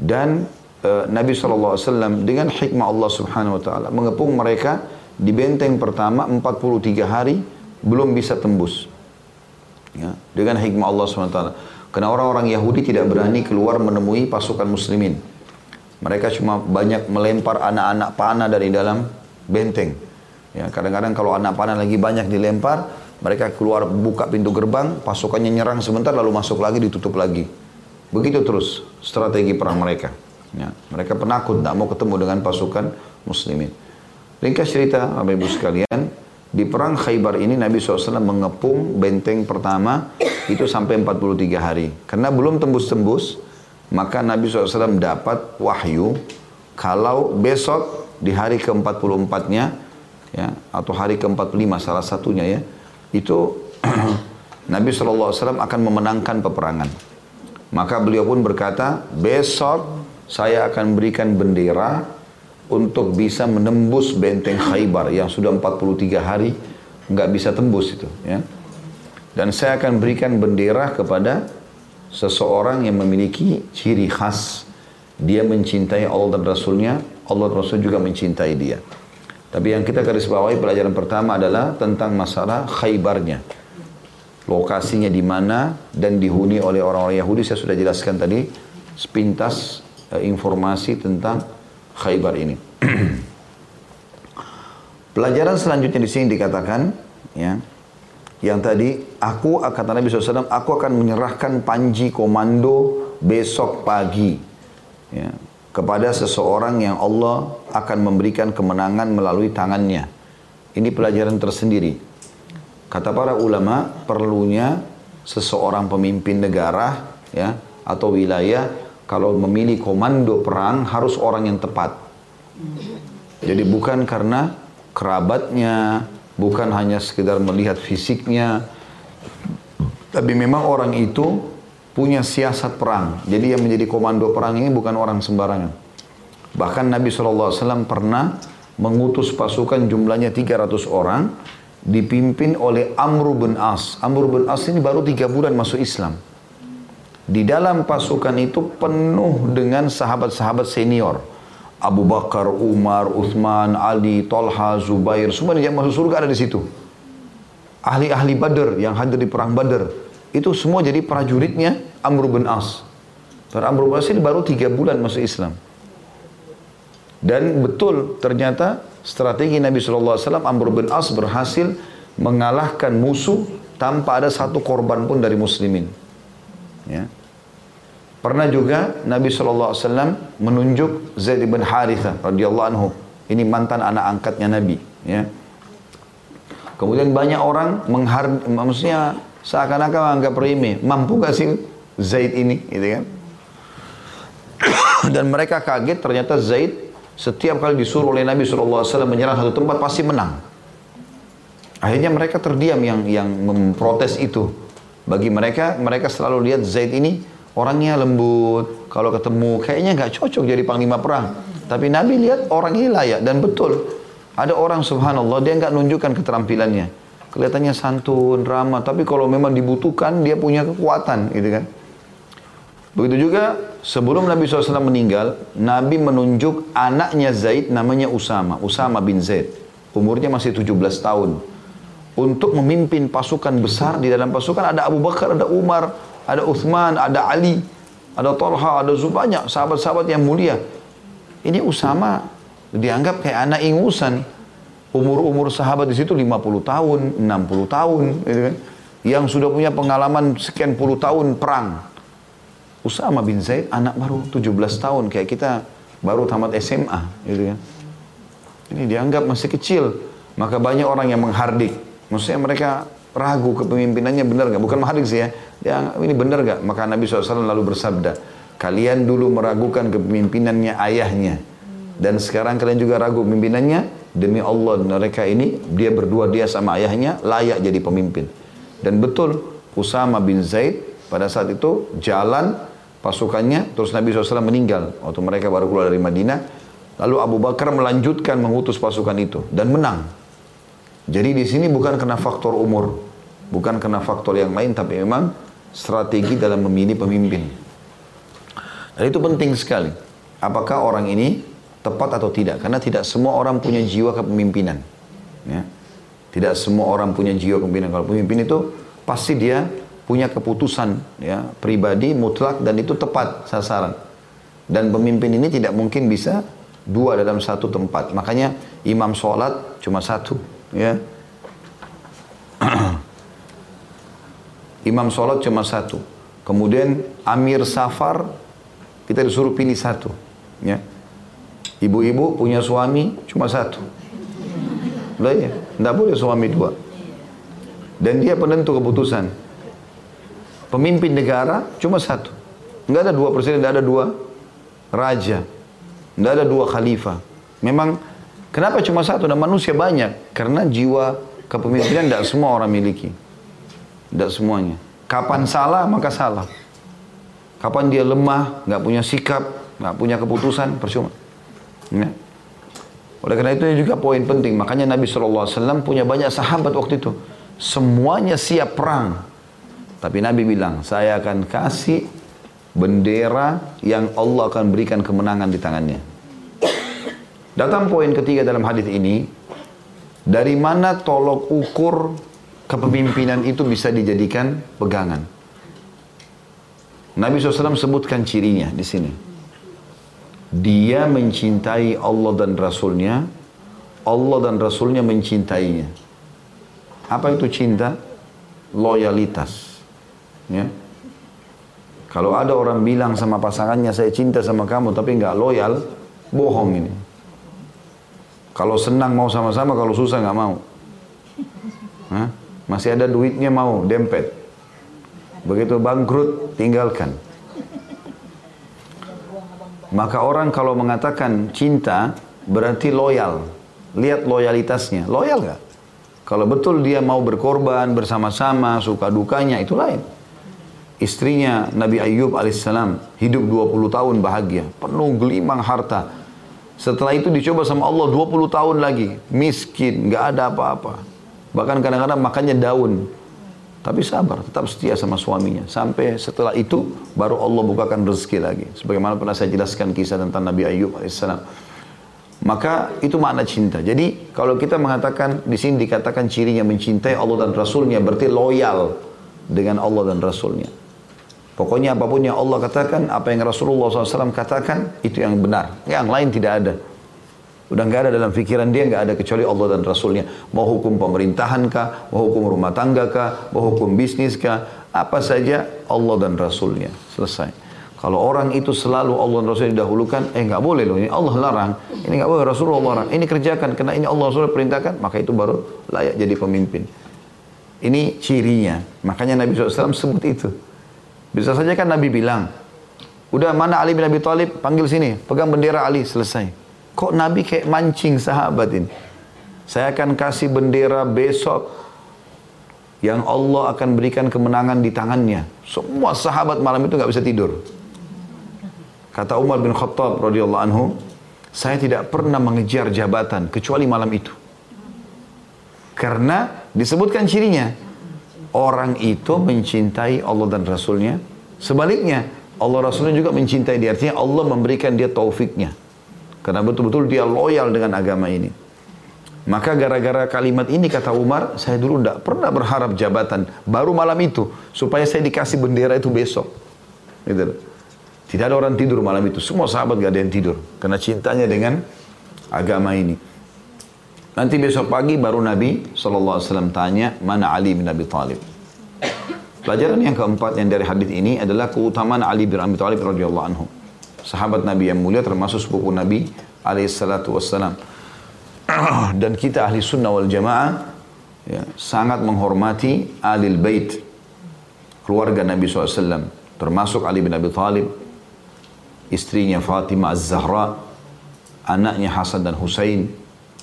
dan uh, Nabi SAW dengan hikmah Allah Subhanahu Wa Taala mengepung mereka di benteng pertama 43 hari belum bisa tembus. Ya, dengan hikmah Allah SWT. Karena orang-orang Yahudi tidak berani keluar menemui pasukan muslimin. Mereka cuma banyak melempar anak-anak panah dari dalam benteng. Ya, kadang-kadang kalau anak panah lagi banyak dilempar, mereka keluar buka pintu gerbang, pasukannya nyerang sebentar lalu masuk lagi ditutup lagi. Begitu terus strategi perang mereka. Ya, mereka penakut, tidak mau ketemu dengan pasukan muslimin. Ringkas cerita, Bapak Ibu sekalian, di perang Khaybar ini Nabi SAW mengepung benteng pertama itu sampai 43 hari. Karena belum tembus-tembus, maka Nabi SAW dapat wahyu kalau besok di hari ke-44-nya, ya, atau hari ke-45 salah satunya ya, itu Nabi SAW akan memenangkan peperangan. Maka beliau pun berkata, besok saya akan berikan bendera untuk bisa menembus benteng Khaybar yang sudah 43 hari nggak bisa tembus itu ya. Dan saya akan berikan bendera kepada seseorang yang memiliki ciri khas dia mencintai Allah dan Rasulnya, Allah dan Rasul juga mencintai dia. Tapi yang kita garis bawahi pelajaran pertama adalah tentang masalah Khaybarnya lokasinya di mana dan dihuni oleh orang-orang Yahudi saya sudah jelaskan tadi sepintas uh, informasi tentang Khaybar ini. Pelajaran selanjutnya di sini dikatakan ya yang tadi aku kata Nabi SAW aku akan menyerahkan panji komando besok pagi ya, kepada seseorang yang Allah akan memberikan kemenangan melalui tangannya. Ini pelajaran tersendiri. Kata para ulama, perlunya seseorang pemimpin negara ya atau wilayah kalau memilih komando perang harus orang yang tepat. Jadi bukan karena kerabatnya, bukan hanya sekedar melihat fisiknya, tapi memang orang itu punya siasat perang. Jadi yang menjadi komando perang ini bukan orang sembarangan. Bahkan Nabi SAW pernah mengutus pasukan jumlahnya 300 orang dipimpin oleh Amr bin As. Amr bin As ini baru tiga bulan masuk Islam. Di dalam pasukan itu penuh dengan sahabat-sahabat senior. Abu Bakar, Umar, Uthman, Ali, Tolha, Zubair, semua yang masuk surga ada di situ. Ahli-ahli Badr yang hadir di perang Badr. Itu semua jadi prajuritnya Amr bin As. Dan Amr bin As ini baru tiga bulan masuk Islam. Dan betul ternyata strategi Nabi SAW Amr bin As berhasil mengalahkan musuh tanpa ada satu korban pun dari muslimin. Ya. Pernah juga Nabi SAW menunjuk Zaid bin Haritha radhiyallahu anhu. Ini mantan anak angkatnya Nabi. Ya. Kemudian banyak orang menghar, maksudnya seakan-akan menganggap remeh. Mampu gak sih Zaid ini? Gitu kan? Dan mereka kaget ternyata Zaid setiap kali disuruh oleh Nabi SAW menyerang satu tempat pasti menang. Akhirnya mereka terdiam yang yang memprotes itu. Bagi mereka, mereka selalu lihat Zaid ini orangnya lembut. Kalau ketemu kayaknya nggak cocok jadi panglima perang. Tapi Nabi lihat orang ini layak dan betul. Ada orang subhanallah dia nggak nunjukkan keterampilannya. Kelihatannya santun, ramah. Tapi kalau memang dibutuhkan dia punya kekuatan gitu kan. Begitu juga sebelum Nabi SAW meninggal, Nabi menunjuk anaknya Zaid namanya Usama, Usama bin Zaid. Umurnya masih 17 tahun. Untuk memimpin pasukan besar, di dalam pasukan ada Abu Bakar, ada Umar, ada Uthman, ada Ali, ada Talha, ada Zubanyak, sahabat-sahabat yang mulia. Ini Usama dianggap kayak anak ingusan. Umur-umur sahabat di situ 50 tahun, 60 tahun, gitu kan. Yang sudah punya pengalaman sekian puluh tahun perang. Usama bin Zaid anak baru 17 tahun kayak kita baru tamat SMA, gitu kan. Ini dianggap masih kecil, maka banyak orang yang menghardik. Maksudnya mereka ragu kepemimpinannya benar nggak? Bukan menghardik sih ya. Dia ini benar nggak? Maka Nabi SAW lalu bersabda, kalian dulu meragukan kepemimpinannya ayahnya, dan sekarang kalian juga ragu pemimpinannya. Demi Allah mereka ini dia berdua dia sama ayahnya layak jadi pemimpin. Dan betul Usama bin Zaid pada saat itu jalan pasukannya terus Nabi SAW meninggal waktu mereka baru keluar dari Madinah. Lalu Abu Bakar melanjutkan mengutus pasukan itu dan menang. Jadi di sini bukan karena faktor umur, bukan karena faktor yang lain, tapi memang strategi dalam memilih pemimpin. Dan itu penting sekali. Apakah orang ini tepat atau tidak? Karena tidak semua orang punya jiwa kepemimpinan. Ya. Tidak semua orang punya jiwa kepemimpinan. Kalau pemimpin itu pasti dia punya keputusan ya pribadi mutlak dan itu tepat sasaran. Dan pemimpin ini tidak mungkin bisa dua dalam satu tempat. Makanya imam sholat cuma satu. Ya. imam sholat cuma satu. Kemudian amir safar kita disuruh pilih satu. Ya. Ibu-ibu punya suami cuma satu. Udah ya, tidak boleh suami dua. Dan dia penentu keputusan. Pemimpin negara cuma satu. Enggak ada dua presiden, enggak ada dua raja. Enggak ada dua khalifah. Memang kenapa cuma satu dan manusia banyak? Karena jiwa kepemimpinan tidak semua orang miliki. Tidak semuanya. Kapan salah maka salah. Kapan dia lemah, nggak punya sikap, nggak punya keputusan, percuma. Ya. Oleh karena itu juga poin penting. Makanya Nabi SAW punya banyak sahabat waktu itu. Semuanya siap perang. Tapi Nabi bilang, saya akan kasih bendera yang Allah akan berikan kemenangan di tangannya. Datang poin ketiga dalam hadis ini, dari mana tolok ukur kepemimpinan itu bisa dijadikan pegangan. Nabi SAW sebutkan cirinya di sini dia mencintai Allah dan Rasulnya, Allah dan Rasulnya mencintainya. Apa itu cinta? Loyalitas. Ya. Kalau ada orang bilang sama pasangannya, saya cinta sama kamu, tapi nggak loyal, bohong ini. Kalau senang mau sama-sama, kalau susah nggak mau. Hah? Masih ada duitnya mau, dempet. Begitu bangkrut, tinggalkan. Maka orang kalau mengatakan cinta berarti loyal. Lihat loyalitasnya. Loyal gak? Kalau betul dia mau berkorban bersama-sama, suka dukanya, itu lain. Istrinya Nabi Ayub alaihissalam hidup 20 tahun bahagia, penuh gelimang harta. Setelah itu dicoba sama Allah 20 tahun lagi, miskin, nggak ada apa-apa. Bahkan kadang-kadang makannya daun. Tapi sabar, tetap setia sama suaminya. Sampai setelah itu, baru Allah bukakan rezeki lagi. Sebagaimana pernah saya jelaskan kisah tentang Nabi Ayub AS. Maka itu makna cinta. Jadi kalau kita mengatakan, di sini dikatakan cirinya mencintai Allah dan Rasulnya, berarti loyal dengan Allah dan Rasulnya. Pokoknya apa pun yang Allah katakan, apa yang Rasulullah SAW katakan, itu yang benar. Yang lain tidak ada. Udah nggak ada dalam pikiran dia nggak ada kecuali Allah dan Rasulnya. Mau hukum pemerintahan kah, mau hukum rumah tangga kah, mau hukum bisnis kah, apa saja Allah dan Rasulnya. Selesai. Kalau orang itu selalu Allah dan Rasulnya didahulukan, eh nggak boleh loh, ini Allah larang, ini nggak boleh Rasulullah larang, ini kerjakan karena ini Allah Rasul perintahkan, maka itu baru layak jadi pemimpin. Ini cirinya. Makanya Nabi SAW sebut itu. Bisa saja kan Nabi bilang, udah mana Ali bin Abi Thalib, panggil sini, pegang bendera Ali, selesai. Kok Nabi kayak mancing sahabat ini? Saya akan kasih bendera besok yang Allah akan berikan kemenangan di tangannya. Semua sahabat malam itu nggak bisa tidur. Kata Umar bin Khattab radhiyallahu anhu, saya tidak pernah mengejar jabatan kecuali malam itu. Karena disebutkan cirinya, orang itu mencintai Allah dan Rasulnya. Sebaliknya, Allah Rasulnya juga mencintai dia. Artinya Allah memberikan dia taufiknya. Karena betul-betul dia loyal dengan agama ini. Maka gara-gara kalimat ini kata Umar, saya dulu tidak pernah berharap jabatan. Baru malam itu, supaya saya dikasih bendera itu besok. Gitu. Tidak ada orang tidur malam itu. Semua sahabat gak ada yang tidur. Karena cintanya dengan agama ini. Nanti besok pagi baru Nabi SAW tanya, mana Ali bin Abi Talib. Pelajaran yang keempat yang dari hadis ini adalah keutamaan Ali bin Abi Talib radhiyallahu anhu. sahabat Nabi yang mulia termasuk sepupu Nabi alaihissalatu wassalam. Dan kita ahli sunnah wal jamaah ya, sangat menghormati alil bait keluarga Nabi SAW termasuk Ali bin Abi Thalib istrinya Fatimah Az-Zahra anaknya Hasan dan Husain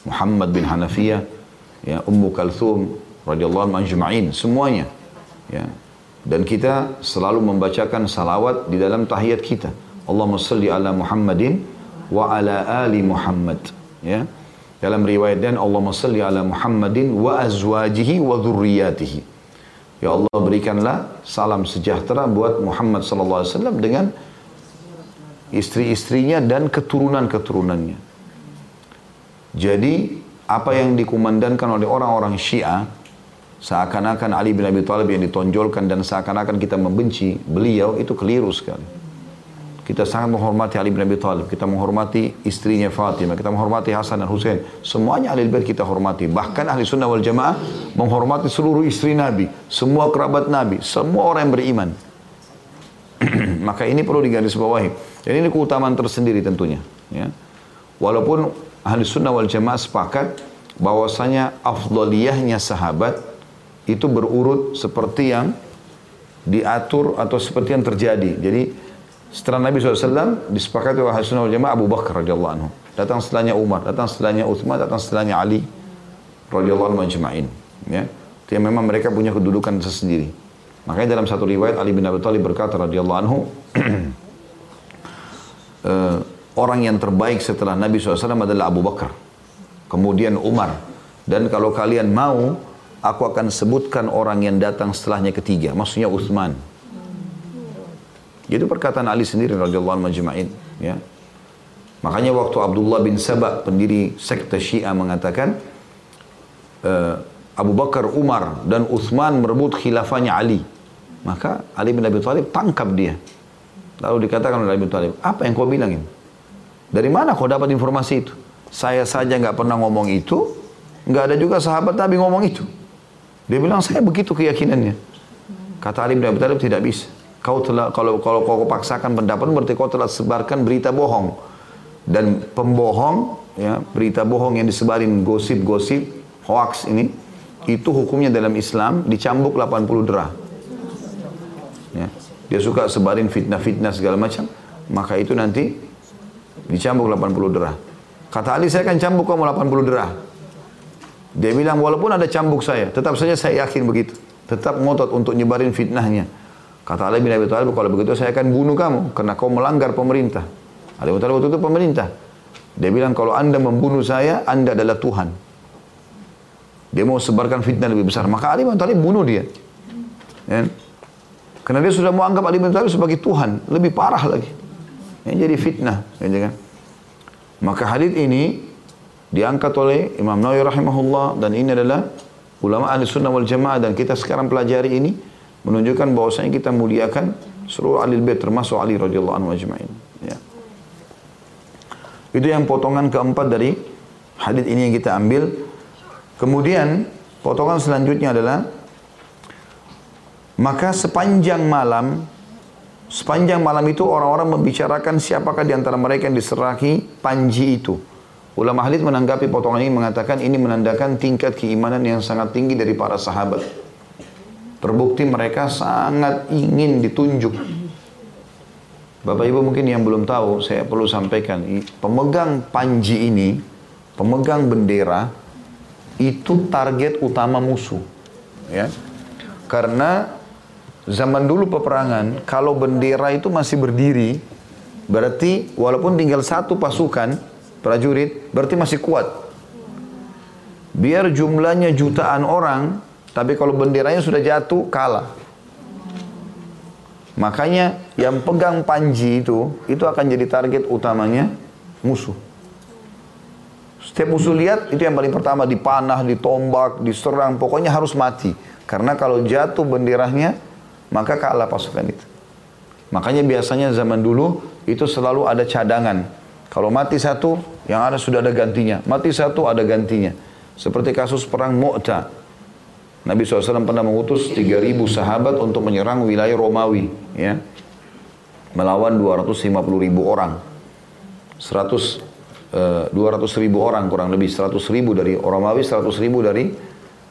Muhammad bin Hanafiyah ya Ummu Kalthum radhiyallahu anhum semuanya ya. Dan kita selalu membacakan salawat di dalam tahiyat kita. Allahumma salli ala Muhammadin wa ala ali Muhammad ya. Dalam riwayat dan Allahumma salli ala Muhammadin wa azwajihi wa dhurriyyatihi ya Allah berikanlah salam sejahtera buat Muhammad sallallahu alaihi wasallam dengan istri-istrinya dan keturunan-keturunannya jadi apa yang dikumandangkan oleh orang-orang Syiah Seakan-akan Ali bin Abi Thalib yang ditonjolkan dan seakan-akan kita membenci beliau itu keliru sekali. Kita sangat menghormati Ali bin Abi Thalib, kita menghormati istrinya Fatimah, kita menghormati Hasan dan Husain. Semuanya ahli bait kita hormati. Bahkan ahli sunnah wal jamaah menghormati seluruh istri Nabi, semua kerabat Nabi, semua orang yang beriman. Maka ini perlu digarisbawahi. Dan ini keutamaan tersendiri tentunya. Ya. Walaupun ahli sunnah wal jamaah sepakat bahwasanya afdaliyahnya sahabat itu berurut seperti yang diatur atau seperti yang terjadi. Jadi setelah Nabi SAW disepakati oleh Sunnah wal Jamaah Abu Bakar radhiyallahu anhu. Datang setelahnya Umar, datang setelahnya Uthman, datang setelahnya Ali radhiyallahu anhu majma'in. Ya. Itu yang memang mereka punya kedudukan tersendiri. Makanya dalam satu riwayat Ali bin Abi Thalib berkata radhiyallahu anhu uh, orang yang terbaik setelah Nabi SAW adalah Abu Bakar. Kemudian Umar. Dan kalau kalian mau aku akan sebutkan orang yang datang setelahnya ketiga. Maksudnya Uthman. Itu perkataan Ali sendiri radhiyallahu anhu majma'in, ya. Makanya waktu Abdullah bin Sabah pendiri sekte Syiah mengatakan uh, Abu Bakar, Umar dan Uthman merebut khilafahnya Ali. Maka Ali bin Abi Thalib tangkap dia. Lalu dikatakan oleh Ali bin Thalib, apa yang kau bilang ini? Dari mana kau dapat informasi itu? Saya saja nggak pernah ngomong itu, nggak ada juga sahabat Nabi ngomong itu. Dia bilang saya begitu keyakinannya. Kata Ali bin Abi Thalib tidak bisa. Kau telah kalau kalau kau paksakan pendapat berarti kau telah sebarkan berita bohong. Dan pembohong ya, berita bohong yang disebarin gosip-gosip hoax ini itu hukumnya dalam Islam dicambuk 80 derah. Ya. Dia suka sebarin fitnah-fitnah segala macam, maka itu nanti dicambuk 80 derah. Kata Ali saya akan cambuk kamu 80 derah. Dia bilang walaupun ada cambuk saya, tetap saja saya yakin begitu. Tetap ngotot untuk nyebarin fitnahnya. Kata Ali bin Abi Thalib, kalau begitu saya akan bunuh kamu karena kau melanggar pemerintah. Ali bin Thalib itu pemerintah. Dia bilang kalau anda membunuh saya, anda adalah Tuhan. Dia mau sebarkan fitnah lebih besar. Maka Ali bin Thalib bunuh dia. Ya. Karena dia sudah mau anggap Ali bin Thalib sebagai Tuhan. Lebih parah lagi. Ya, jadi fitnah. Ya, kan? Maka hadith ini diangkat oleh Imam Nawawi rahimahullah dan ini adalah ulama ahli sunnah wal jamaah dan kita sekarang pelajari ini menunjukkan bahwasanya kita muliakan seluruh ahli bait termasuk Ali radhiyallahu anhu ajma'in ya. itu yang potongan keempat dari hadis ini yang kita ambil kemudian potongan selanjutnya adalah maka sepanjang malam sepanjang malam itu orang-orang membicarakan siapakah di antara mereka yang diserahi panji itu Ulama hadis menanggapi potongan ini mengatakan ini menandakan tingkat keimanan yang sangat tinggi dari para sahabat. Terbukti mereka sangat ingin ditunjuk. Bapak Ibu mungkin yang belum tahu, saya perlu sampaikan, pemegang panji ini, pemegang bendera, itu target utama musuh. Ya. Karena zaman dulu peperangan, kalau bendera itu masih berdiri, berarti walaupun tinggal satu pasukan, prajurit, berarti masih kuat. Biar jumlahnya jutaan orang, tapi kalau benderanya sudah jatuh, kalah. Makanya yang pegang panji itu, itu akan jadi target utamanya musuh. Setiap musuh lihat, itu yang paling pertama dipanah, ditombak, diserang, pokoknya harus mati. Karena kalau jatuh benderanya, maka kalah pasukan itu. Makanya biasanya zaman dulu itu selalu ada cadangan. Kalau mati satu, yang ada sudah ada gantinya. Mati satu, ada gantinya. Seperti kasus perang Mu'ta. Nabi SAW pernah mengutus 3.000 sahabat untuk menyerang wilayah Romawi. Ya. melawan 250 ribu orang. 100 200 eh, ribu orang kurang lebih 100 ribu dari Romawi 100 ribu dari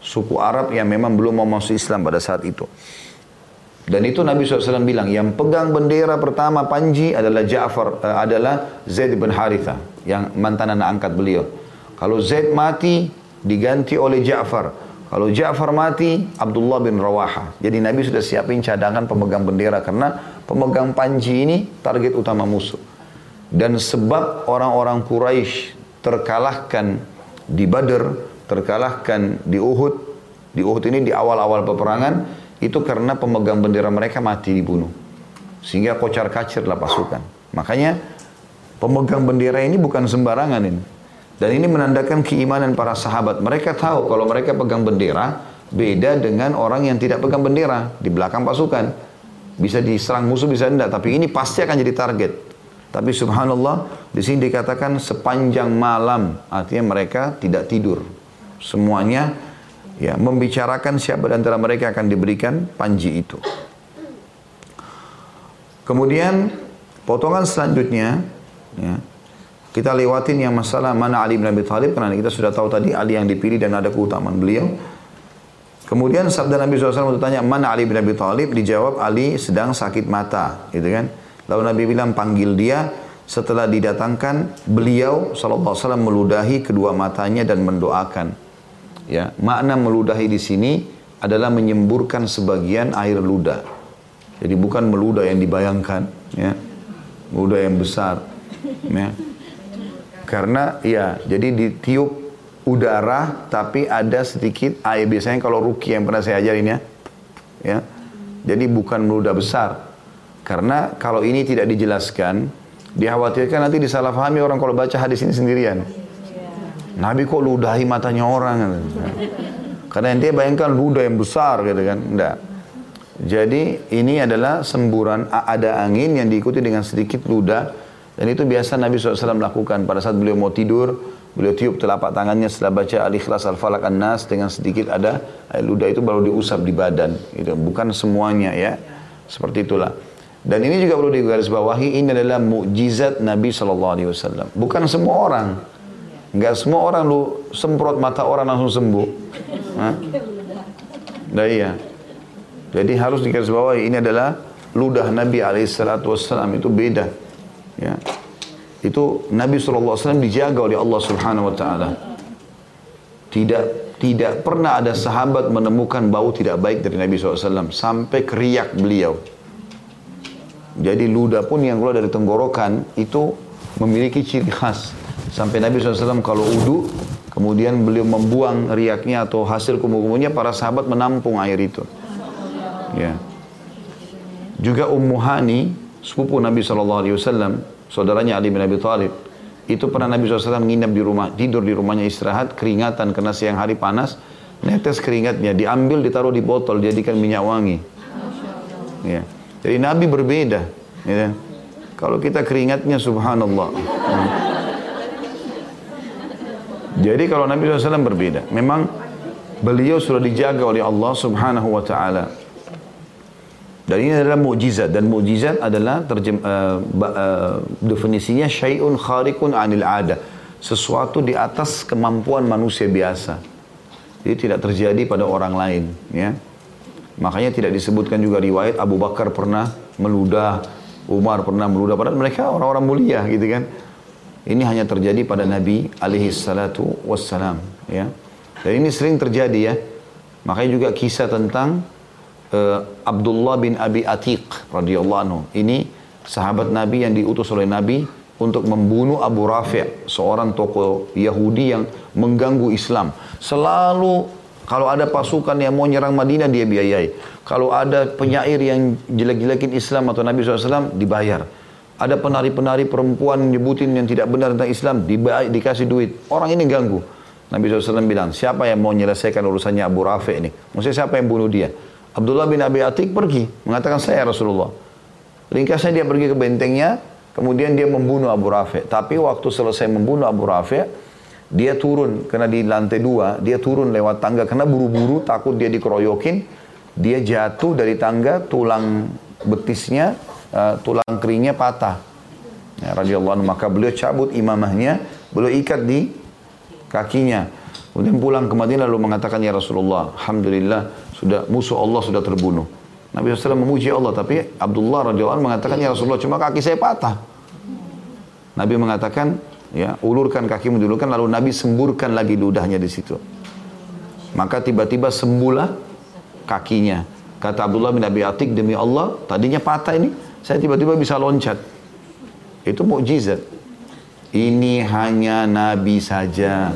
suku Arab yang memang belum mau masuk Islam pada saat itu dan itu Nabi SAW bilang yang pegang bendera pertama Panji adalah Ja'far uh, adalah Zaid bin Haritha yang mantan anak angkat beliau. Kalau Zaid mati diganti oleh Ja'far. Kalau Ja'far mati Abdullah bin Rawaha. Jadi Nabi sudah siapin cadangan pemegang bendera karena pemegang Panji ini target utama musuh. Dan sebab orang-orang Quraisy terkalahkan di Badr, terkalahkan di Uhud, di Uhud ini di awal-awal peperangan, itu karena pemegang bendera mereka mati dibunuh. Sehingga kocar kacir lah pasukan. Makanya pemegang bendera ini bukan sembarangan ini. Dan ini menandakan keimanan para sahabat. Mereka tahu kalau mereka pegang bendera, beda dengan orang yang tidak pegang bendera di belakang pasukan. Bisa diserang musuh, bisa tidak. Tapi ini pasti akan jadi target. Tapi subhanallah di sini dikatakan sepanjang malam artinya mereka tidak tidur. Semuanya ya membicarakan siapa di antara mereka akan diberikan panji itu. Kemudian potongan selanjutnya ya, kita lewatin yang masalah mana Ali bin Abi Thalib karena kita sudah tahu tadi Ali yang dipilih dan ada keutamaan beliau. Kemudian sabda Nabi SAW bertanya mana Ali bin Abi Thalib dijawab Ali sedang sakit mata, gitu kan? Lalu Nabi bilang panggil dia. Setelah didatangkan, beliau SAW meludahi kedua matanya dan mendoakan. Ya, makna meludahi di sini adalah menyemburkan sebagian air ludah. Jadi bukan meludah yang dibayangkan, ya, meludah yang besar. Ya. Karena ya, jadi ditiup udara tapi ada sedikit air. Biasanya kalau ruki yang pernah saya ajarin ya, ya. Jadi bukan meludah besar, karena kalau ini tidak dijelaskan, dikhawatirkan nanti disalahpahami orang kalau baca hadis ini sendirian. Nabi kok ludahi matanya orang. Karena yang dia bayangkan ludah yang besar gitu kan. Enggak. Jadi ini adalah semburan ada angin yang diikuti dengan sedikit ludah. Dan itu biasa Nabi SAW lakukan pada saat beliau mau tidur. Beliau tiup telapak tangannya setelah baca Al-Ikhlas Al-Falak An-Nas dengan sedikit ada ludah itu baru diusap di badan. Gitu. Bukan semuanya ya. Seperti itulah. Dan ini juga perlu digarisbawahi, ini adalah mukjizat Nabi Wasallam. Bukan semua orang, nggak semua orang lu semprot mata orang langsung sembuh. Nah iya. Jadi harus digarisbawahi, ini adalah ludah Nabi Alaihissalam itu beda. Ya. Itu Nabi Wasallam dijaga oleh Allah Subhanahu Wa Taala. Tidak tidak pernah ada sahabat menemukan bau tidak baik dari Nabi SAW sampai keriak beliau. Jadi ludah pun yang keluar dari tenggorokan itu memiliki ciri khas. Sampai Nabi SAW kalau udu, kemudian beliau membuang riaknya atau hasil kumuh-kumuhnya, para sahabat menampung air itu. Ya. Juga Ummu Hani, sepupu Nabi SAW, saudaranya Ali bin Abi Thalib, itu pernah Nabi SAW menginap di rumah, tidur di rumahnya istirahat, keringatan karena siang hari panas, netes keringatnya, diambil, ditaruh di botol, jadikan minyak wangi. Ya. Jadi Nabi berbeda. Ya. Kalau kita keringatnya subhanallah. Hmm. Jadi kalau Nabi SAW berbeda. Memang beliau sudah dijaga oleh Allah subhanahu wa ta'ala. Dan ini adalah mukjizat dan mukjizat adalah terjem, uh, uh, definisinya syai'un khariqun anil ada. Sesuatu di atas kemampuan manusia biasa. Jadi tidak terjadi pada orang lain, ya. Makanya tidak disebutkan juga riwayat Abu Bakar pernah meludah, Umar pernah meludah. Padahal mereka orang-orang mulia gitu kan. Ini hanya terjadi pada Nabi alaihi salatu wassalam. Ya. Dan ini sering terjadi ya. Makanya juga kisah tentang uh, Abdullah bin Abi Atiq radhiyallahu anhu. Ini sahabat Nabi yang diutus oleh Nabi untuk membunuh Abu Rafi' seorang tokoh Yahudi yang mengganggu Islam. Selalu kalau ada pasukan yang mau nyerang Madinah dia biayai. Kalau ada penyair yang jelek-jelekin Islam atau Nabi SAW dibayar. Ada penari-penari perempuan nyebutin yang tidak benar tentang Islam dibayar, dikasih duit. Orang ini ganggu. Nabi SAW bilang, siapa yang mau menyelesaikan urusannya Abu Rafi ini? Maksudnya siapa yang bunuh dia? Abdullah bin Abi Atik pergi, mengatakan saya Rasulullah. Ringkasnya dia pergi ke bentengnya, kemudian dia membunuh Abu Rafi. Tapi waktu selesai membunuh Abu Rafi, dia turun, karena di lantai dua, dia turun lewat tangga, karena buru-buru takut dia dikeroyokin, dia jatuh dari tangga, tulang betisnya, uh, tulang keringnya patah. Ya, radhiyallahu maka beliau cabut imamahnya, beliau ikat di kakinya. Kemudian pulang ke Madinah lalu mengatakan ya Rasulullah, alhamdulillah sudah musuh Allah sudah terbunuh. Nabi SAW memuji Allah tapi Abdullah radhiyallahu mengatakan ya Rasulullah cuma kaki saya patah. Nabi mengatakan ya ulurkan kakimu dulu kan lalu Nabi semburkan lagi ludahnya di situ. Maka tiba-tiba sembuhlah kakinya. Kata Abdullah bin Abi Atik demi Allah tadinya patah ini saya tiba-tiba bisa loncat. Itu mukjizat. Ini hanya Nabi saja.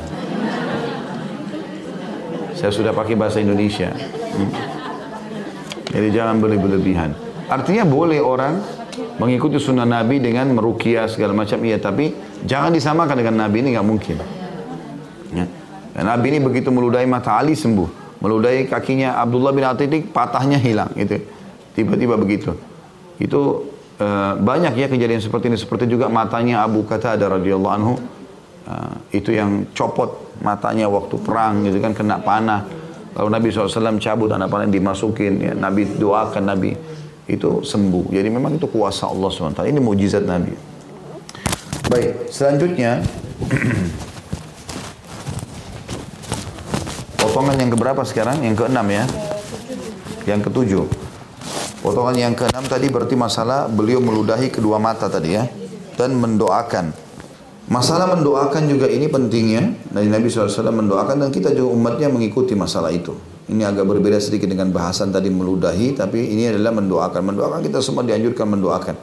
Saya sudah pakai bahasa Indonesia. Hmm. Jadi jangan berlebihan. Artinya boleh orang mengikuti sunnah Nabi dengan merukia segala macam iya tapi jangan disamakan dengan Nabi ini nggak mungkin. Ya. Dan Nabi ini begitu meludahi mata Ali sembuh, meludahi kakinya Abdullah bin Atiq patahnya hilang itu. Tiba-tiba begitu. Itu Eh, banyak ya kejadian seperti ini. Seperti juga matanya Abu Qatadah radhiyallahu anhu uh, itu yang copot matanya waktu perang gitu kan kena panah. Lalu Nabi SAW cabut anak panah dimasukin ya, Nabi doakan Nabi itu sembuh. Jadi memang itu kuasa Allah SWT ini mujizat Nabi. Baik selanjutnya potongan yang keberapa sekarang? Yang keenam ya? Yang ketujuh Potongan yang keenam tadi berarti masalah beliau meludahi kedua mata tadi ya. Dan mendoakan. Masalah mendoakan juga ini pentingnya. Dari Nabi SAW mendoakan dan kita juga umatnya mengikuti masalah itu. Ini agak berbeda sedikit dengan bahasan tadi meludahi. Tapi ini adalah mendoakan. Mendoakan kita semua dianjurkan mendoakan.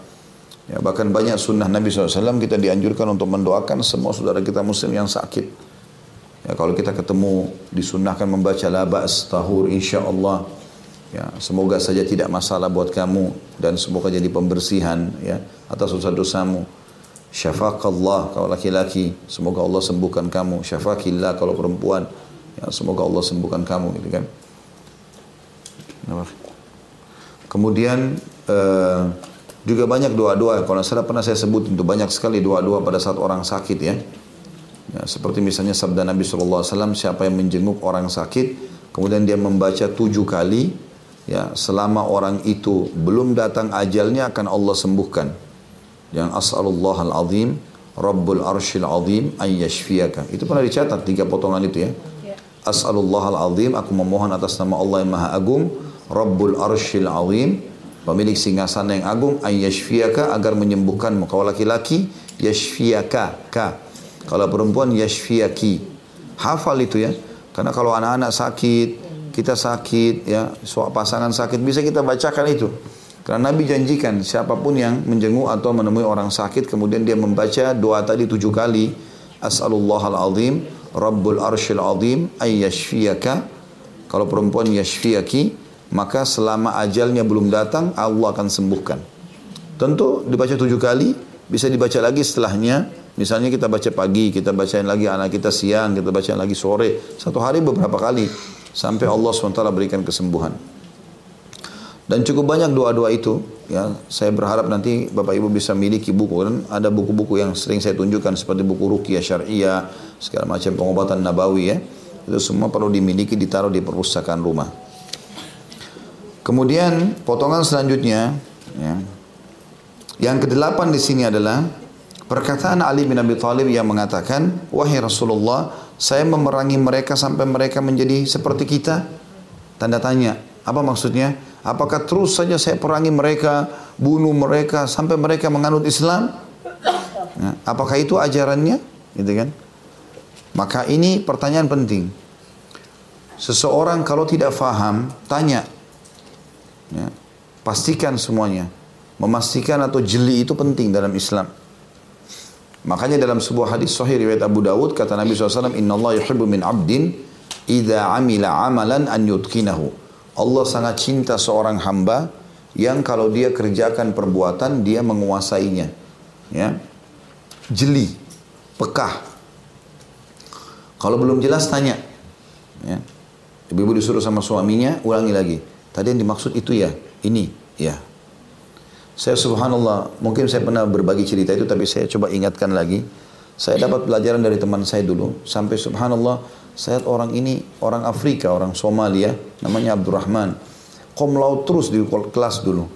Ya, bahkan banyak sunnah Nabi SAW kita dianjurkan untuk mendoakan semua saudara kita muslim yang sakit. Ya, kalau kita ketemu disunnahkan membaca labas tahur insya Allah Ya, semoga saja tidak masalah buat kamu dan semoga jadi pembersihan ya atas dosa-dosamu. Syafaqallah kalau laki-laki, semoga Allah sembuhkan kamu. Syafaqillah kalau perempuan, ya semoga Allah sembuhkan kamu gitu kan. Kemudian uh, juga banyak doa-doa. Kalau saya pernah saya sebut itu banyak sekali doa-doa pada saat orang sakit ya. ya seperti misalnya sabda Nabi SAW, siapa yang menjenguk orang sakit, kemudian dia membaca tujuh kali ya selama orang itu belum datang ajalnya akan Allah sembuhkan. Yang as'alullah al-azim rabbul arshil azim an yashfiyaka. Itu pernah dicatat tiga potongan itu ya, ya. as'alullah al-azim aku memohon atas nama Allah yang maha agung rabbul arshil azim pemilik singgasana yang agung an yashfiyaka agar menyembuhkanmu. Kalau laki-laki yashfiyaka ka. Kalau perempuan yashfiyaki. Hafal itu ya. Karena kalau anak-anak sakit kita sakit, ya, pasangan sakit, bisa kita bacakan itu. Karena Nabi janjikan siapa pun yang menjenguk atau menemui orang sakit, kemudian dia membaca doa tadi tujuh kali, As'alullah al-azim, Rabbul arshil azim, ayyashfiyaka. Kalau perempuan yashfiyaki, maka selama ajalnya belum datang, Allah akan sembuhkan. Tentu dibaca tujuh kali, bisa dibaca lagi setelahnya. Misalnya kita baca pagi, kita bacain lagi anak kita siang, kita bacain lagi sore. Satu hari beberapa kali sampai Allah SWT berikan kesembuhan. Dan cukup banyak doa-doa itu, ya. Saya berharap nanti Bapak Ibu bisa miliki buku dan ada buku-buku yang sering saya tunjukkan seperti buku ruqyah syariah, segala macam pengobatan nabawi ya. Itu semua perlu dimiliki ditaruh di perpustakaan rumah. Kemudian potongan selanjutnya, ya. Yang kedelapan di sini adalah perkataan Ali bin Abi Thalib yang mengatakan, wahai Rasulullah, saya memerangi mereka sampai mereka menjadi seperti kita? Tanda tanya. Apa maksudnya? Apakah terus saja saya perangi mereka, bunuh mereka sampai mereka menganut Islam? Nah, apakah itu ajarannya? Gitu kan? Maka ini pertanyaan penting. Seseorang kalau tidak faham, tanya. Ya, pastikan semuanya. Memastikan atau jeli itu penting dalam Islam. Makanya dalam sebuah hadis sahih riwayat Abu Dawud kata Nabi SAW, Inna Allah yuhibbu min abdin idha amila amalan an yudkinahu. Allah sangat cinta seorang hamba yang kalau dia kerjakan perbuatan dia menguasainya. Ya. Jeli, pekah. Kalau belum jelas tanya. Ya. Ibu-ibu disuruh sama suaminya, ulangi lagi. Tadi yang dimaksud itu ya, ini, ya. Saya subhanallah, mungkin saya pernah berbagi cerita itu tapi saya coba ingatkan lagi. Saya dapat pelajaran dari teman saya dulu. Sampai subhanallah, saya orang ini orang Afrika, orang Somalia, namanya Abdurrahman. Kom laut terus di kelas dulu.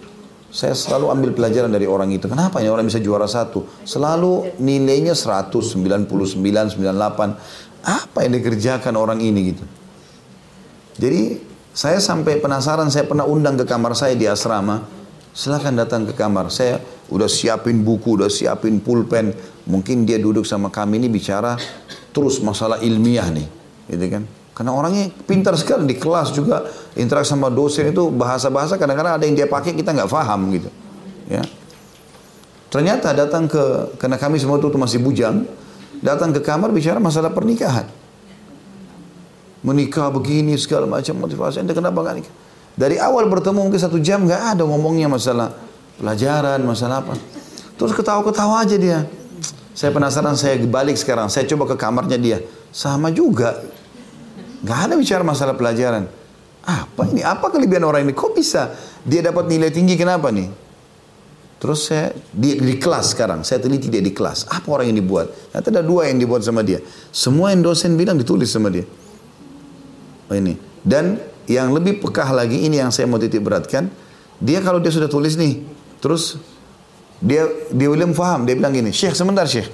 Saya selalu ambil pelajaran dari orang itu. Kenapa ini orang bisa juara satu? Selalu nilainya 100, 99, 98. Apa yang dikerjakan orang ini gitu? Jadi saya sampai penasaran, saya pernah undang ke kamar saya di asrama. Silahkan datang ke kamar. Saya udah siapin buku, udah siapin pulpen. Mungkin dia duduk sama kami ini bicara terus masalah ilmiah nih. Gitu kan? Karena orangnya pintar sekali di kelas juga interaksi sama dosen itu bahasa-bahasa kadang-kadang ada yang dia pakai kita nggak paham gitu. Ya. Ternyata datang ke karena kami semua itu masih bujang, datang ke kamar bicara masalah pernikahan. Menikah begini segala macam motivasi. Ente kenapa nggak nikah? Dari awal bertemu mungkin satu jam nggak ada ngomongnya masalah pelajaran, masalah apa. Terus ketawa-ketawa aja dia. Saya penasaran, saya balik sekarang. Saya coba ke kamarnya dia. Sama juga. Gak ada bicara masalah pelajaran. Apa ini? Apa kelebihan orang ini? Kok bisa dia dapat nilai tinggi? Kenapa nih? Terus saya di, di kelas sekarang, saya teliti dia di kelas. Apa orang yang dibuat? Ternyata ada dua yang dibuat sama dia. Semua yang dosen bilang ditulis sama dia. Oh ini. Dan yang lebih pekah lagi, ini yang saya mau titik beratkan. Dia kalau dia sudah tulis nih, terus dia dia belum faham. Dia bilang gini, Syekh sebentar Syekh.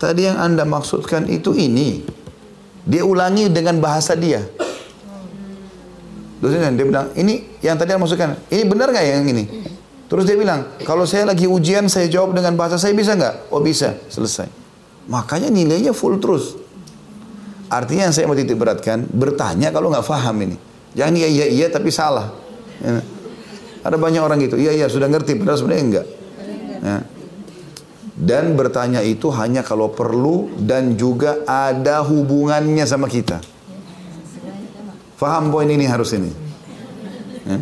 Tadi yang anda maksudkan itu ini. Dia ulangi dengan bahasa dia. Dosen dia bilang, ini yang tadi yang masukkan, ini benar nggak yang ini? Terus dia bilang, kalau saya lagi ujian saya jawab dengan bahasa saya bisa nggak? Oh bisa, selesai. Makanya nilainya full terus. Artinya yang saya mau titik beratkan, bertanya kalau nggak paham ini. Jangan iya iya iya tapi salah. Ya. Ada banyak orang gitu, iya iya sudah ngerti, padahal sebenarnya enggak. Ya. Dan bertanya itu hanya kalau perlu dan juga ada hubungannya sama kita. Faham poin ini harus ini. Ya?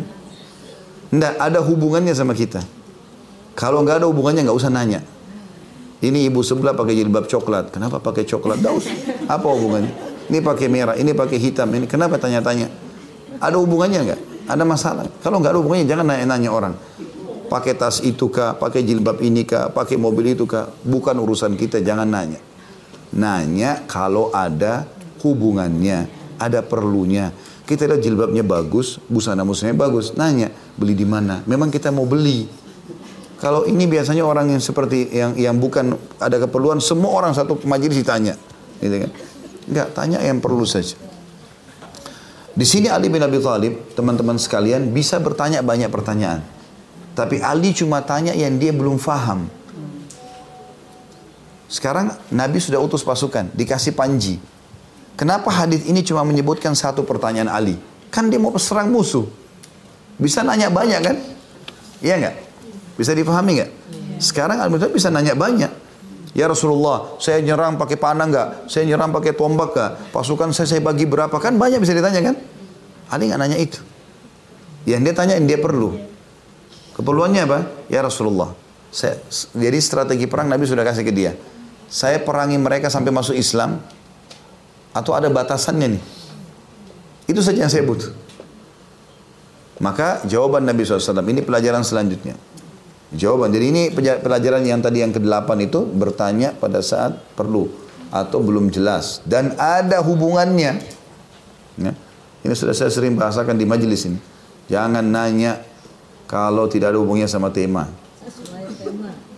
Nggak ada hubungannya sama kita. Kalau nggak ada hubungannya nggak usah nanya. Ini ibu sebelah pakai jilbab coklat. Kenapa pakai coklat? Daus. Apa hubungannya? Ini pakai merah, ini pakai hitam. Ini kenapa tanya-tanya? Ada hubungannya nggak? Ada masalah. Kalau nggak ada hubungannya jangan nanya-nanya orang pakai tas itu kah, pakai jilbab ini kah, pakai mobil itu kah, bukan urusan kita, jangan nanya. Nanya kalau ada hubungannya, ada perlunya. Kita lihat jilbabnya bagus, busana muslimnya bagus, nanya beli di mana? Memang kita mau beli. Kalau ini biasanya orang yang seperti yang yang bukan ada keperluan, semua orang satu majelis ditanya, gitu kan? Enggak, tanya yang perlu saja. Di sini Ali bin Abi Thalib, teman-teman sekalian, bisa bertanya banyak pertanyaan. Tapi Ali cuma tanya yang dia belum faham. Sekarang Nabi sudah utus pasukan, dikasih panji. Kenapa hadis ini cuma menyebutkan satu pertanyaan Ali? Kan dia mau serang musuh. Bisa nanya banyak kan? Iya nggak? Bisa dipahami nggak? Sekarang Ali bisa nanya banyak. Ya Rasulullah, saya nyerang pakai panah nggak? Saya nyerang pakai tombak nggak? Pasukan saya saya bagi berapa? Kan banyak bisa ditanya kan? Ali nggak nanya itu. Yang dia tanya yang dia perlu. Keperluannya apa? Ya Rasulullah. Saya, jadi strategi perang Nabi sudah kasih ke dia. Saya perangi mereka sampai masuk Islam atau ada batasannya nih. Itu saja yang saya butuh. Maka jawaban Nabi SAW ini pelajaran selanjutnya. Jawaban. Jadi ini pelajaran yang tadi yang ke-8 itu bertanya pada saat perlu atau belum jelas dan ada hubungannya. Ya. Ini sudah saya sering bahasakan di majelis ini. Jangan nanya kalau tidak ada hubungannya sama tema.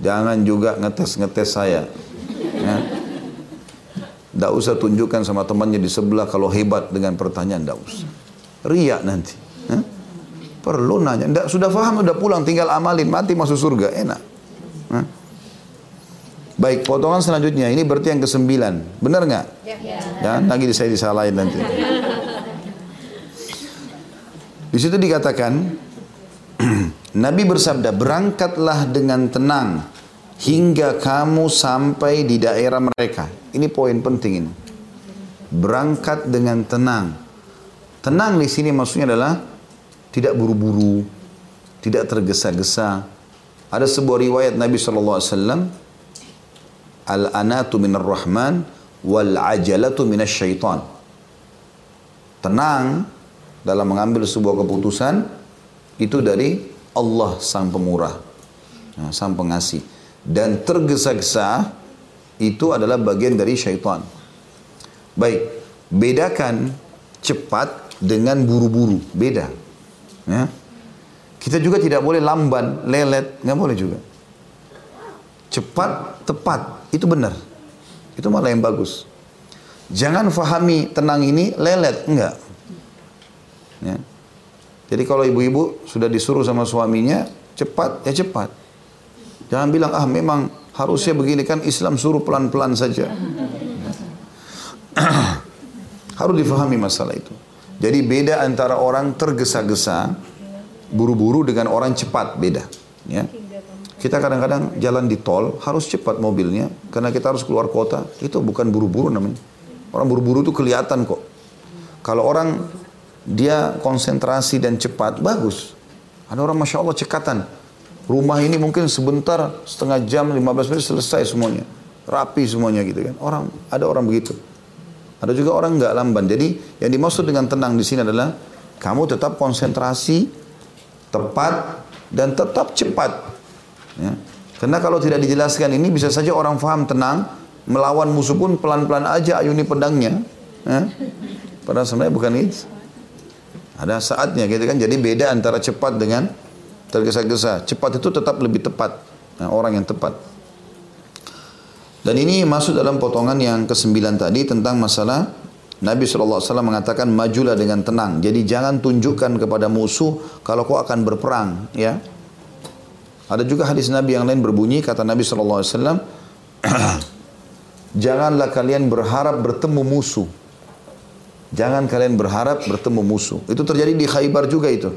Jangan juga ngetes-ngetes saya. Ya. Tidak usah tunjukkan sama temannya di sebelah kalau hebat dengan pertanyaan, tidak usah. Riak nanti. Ya. Perlu nanya. Nggak, sudah paham, sudah pulang, tinggal amalin, mati masuk surga, enak. Ya. Baik, potongan selanjutnya. Ini berarti yang kesembilan. Benar nggak? Ya. Jangan lagi saya disalahin nanti. Di situ dikatakan, Nabi bersabda, berangkatlah dengan tenang hingga kamu sampai di daerah mereka. Ini poin penting ini. Berangkat dengan tenang. Tenang di sini maksudnya adalah tidak buru-buru, tidak tergesa-gesa. Ada sebuah riwayat Nabi SAW, Al-anatu minar rahman, wal ajalatu minas syaitan. Tenang dalam mengambil sebuah keputusan, itu dari Allah sang pemurah, nah, sang pengasih. Dan tergesa-gesa itu adalah bagian dari syaitan. Baik, bedakan cepat dengan buru-buru, beda. Ya. Kita juga tidak boleh lamban, lelet, nggak boleh juga. Cepat, tepat, itu benar. Itu malah yang bagus. Jangan fahami tenang ini lelet, enggak. Ya. Jadi kalau ibu-ibu sudah disuruh sama suaminya, cepat, ya cepat. Jangan bilang, ah memang harusnya begini kan Islam suruh pelan-pelan saja. Harus difahami masalah itu. Jadi beda antara orang tergesa-gesa, buru-buru dengan orang cepat, beda. Ya. Kita kadang-kadang jalan di tol, harus cepat mobilnya, karena kita harus keluar kota. Itu bukan buru-buru namanya. Orang buru-buru itu kelihatan kok. Kalau orang dia konsentrasi dan cepat, bagus. Ada orang Masya Allah cekatan. Rumah ini mungkin sebentar, setengah jam, 15 menit selesai semuanya. Rapi semuanya gitu kan. Orang, ada orang begitu. Ada juga orang nggak lamban. Jadi yang dimaksud dengan tenang di sini adalah kamu tetap konsentrasi, tepat dan tetap cepat. Ya. Karena kalau tidak dijelaskan ini bisa saja orang faham tenang, melawan musuh pun pelan-pelan aja ayuni pedangnya. Ya. Padahal sebenarnya bukan itu. Ada saatnya gitu kan. Jadi beda antara cepat dengan tergesa-gesa. Cepat itu tetap lebih tepat. Nah, orang yang tepat. Dan ini masuk dalam potongan yang kesembilan tadi tentang masalah Nabi SAW mengatakan majulah dengan tenang. Jadi jangan tunjukkan kepada musuh kalau kau akan berperang. Ya. Ada juga hadis Nabi yang lain berbunyi kata Nabi SAW, janganlah kalian berharap bertemu musuh. Jangan kalian berharap bertemu musuh. Itu terjadi di Khaybar juga itu.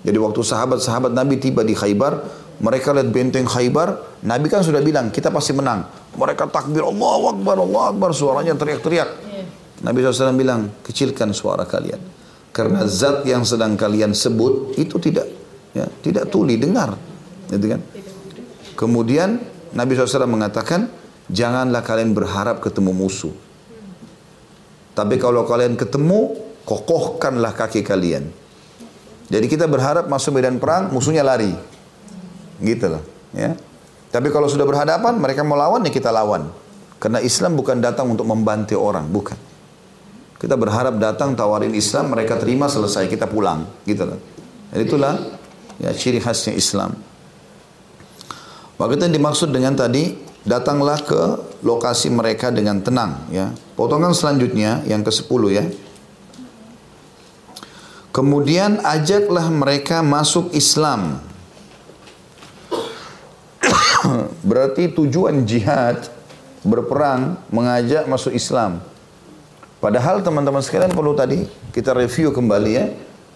Jadi waktu sahabat-sahabat Nabi tiba di Khaybar, mereka lihat benteng Khaybar, Nabi kan sudah bilang, kita pasti menang. Mereka takbir, Allah Akbar, Allah Akbar, suaranya teriak-teriak. Iya. Nabi SAW bilang, kecilkan suara kalian. Karena zat yang sedang kalian sebut, itu tidak ya, tidak tuli, dengar. Gitu kan? Kemudian Nabi SAW mengatakan, janganlah kalian berharap ketemu musuh. Tapi kalau kalian ketemu, kokohkanlah kaki kalian. Jadi kita berharap masuk medan perang, musuhnya lari. Gitu loh. Ya. Tapi kalau sudah berhadapan, mereka mau lawan, ya kita lawan. Karena Islam bukan datang untuk membantu orang, bukan. Kita berharap datang tawarin Islam, mereka terima selesai, kita pulang. Gitu loh. Dan itulah ya, ciri khasnya Islam. Maka itu yang dimaksud dengan tadi, datanglah ke lokasi mereka dengan tenang. Ya. Potongan selanjutnya, yang ke-10 ya. Kemudian ajaklah mereka masuk Islam. Berarti tujuan jihad berperang mengajak masuk Islam. Padahal teman-teman sekalian perlu tadi kita review kembali ya.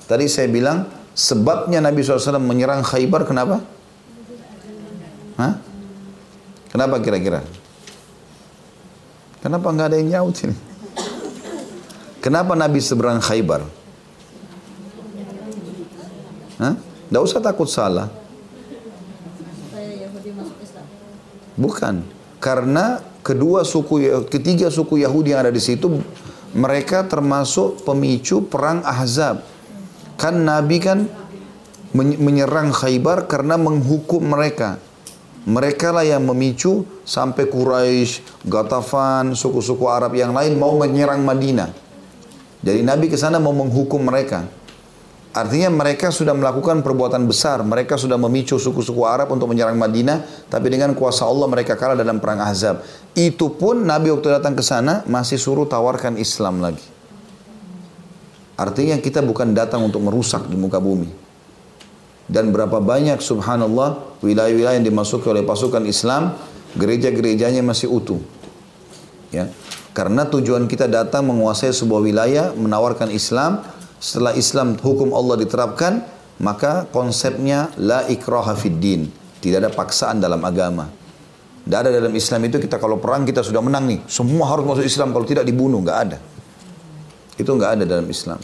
Tadi saya bilang sebabnya Nabi SAW menyerang Khaybar kenapa? Hah? Kenapa kira-kira? Kenapa nggak ada yang nyaut ini? Kenapa Nabi seberang Khaybar? Hah? Tidak usah takut salah. Bukan. Karena kedua suku, ketiga suku Yahudi yang ada di situ, mereka termasuk pemicu perang Ahzab. Kan Nabi kan menyerang Khaybar karena menghukum mereka. Mereka lah yang memicu sampai Quraisy, Gatafan, suku-suku Arab yang lain mau menyerang Madinah. Jadi Nabi ke sana mau menghukum mereka. Artinya mereka sudah melakukan perbuatan besar. Mereka sudah memicu suku-suku Arab untuk menyerang Madinah. Tapi dengan kuasa Allah mereka kalah dalam perang Ahzab. Itu pun Nabi waktu datang ke sana masih suruh tawarkan Islam lagi. Artinya kita bukan datang untuk merusak di muka bumi. Dan berapa banyak subhanallah wilayah-wilayah yang dimasuki oleh pasukan Islam. Gereja-gerejanya masih utuh. Ya. Karena tujuan kita datang menguasai sebuah wilayah, menawarkan Islam, setelah Islam hukum Allah diterapkan, maka konsepnya la ikraha fid din. Tidak ada paksaan dalam agama. Tidak ada dalam Islam itu kita kalau perang kita sudah menang nih. Semua harus masuk Islam kalau tidak dibunuh. Nggak ada. Itu nggak ada dalam Islam.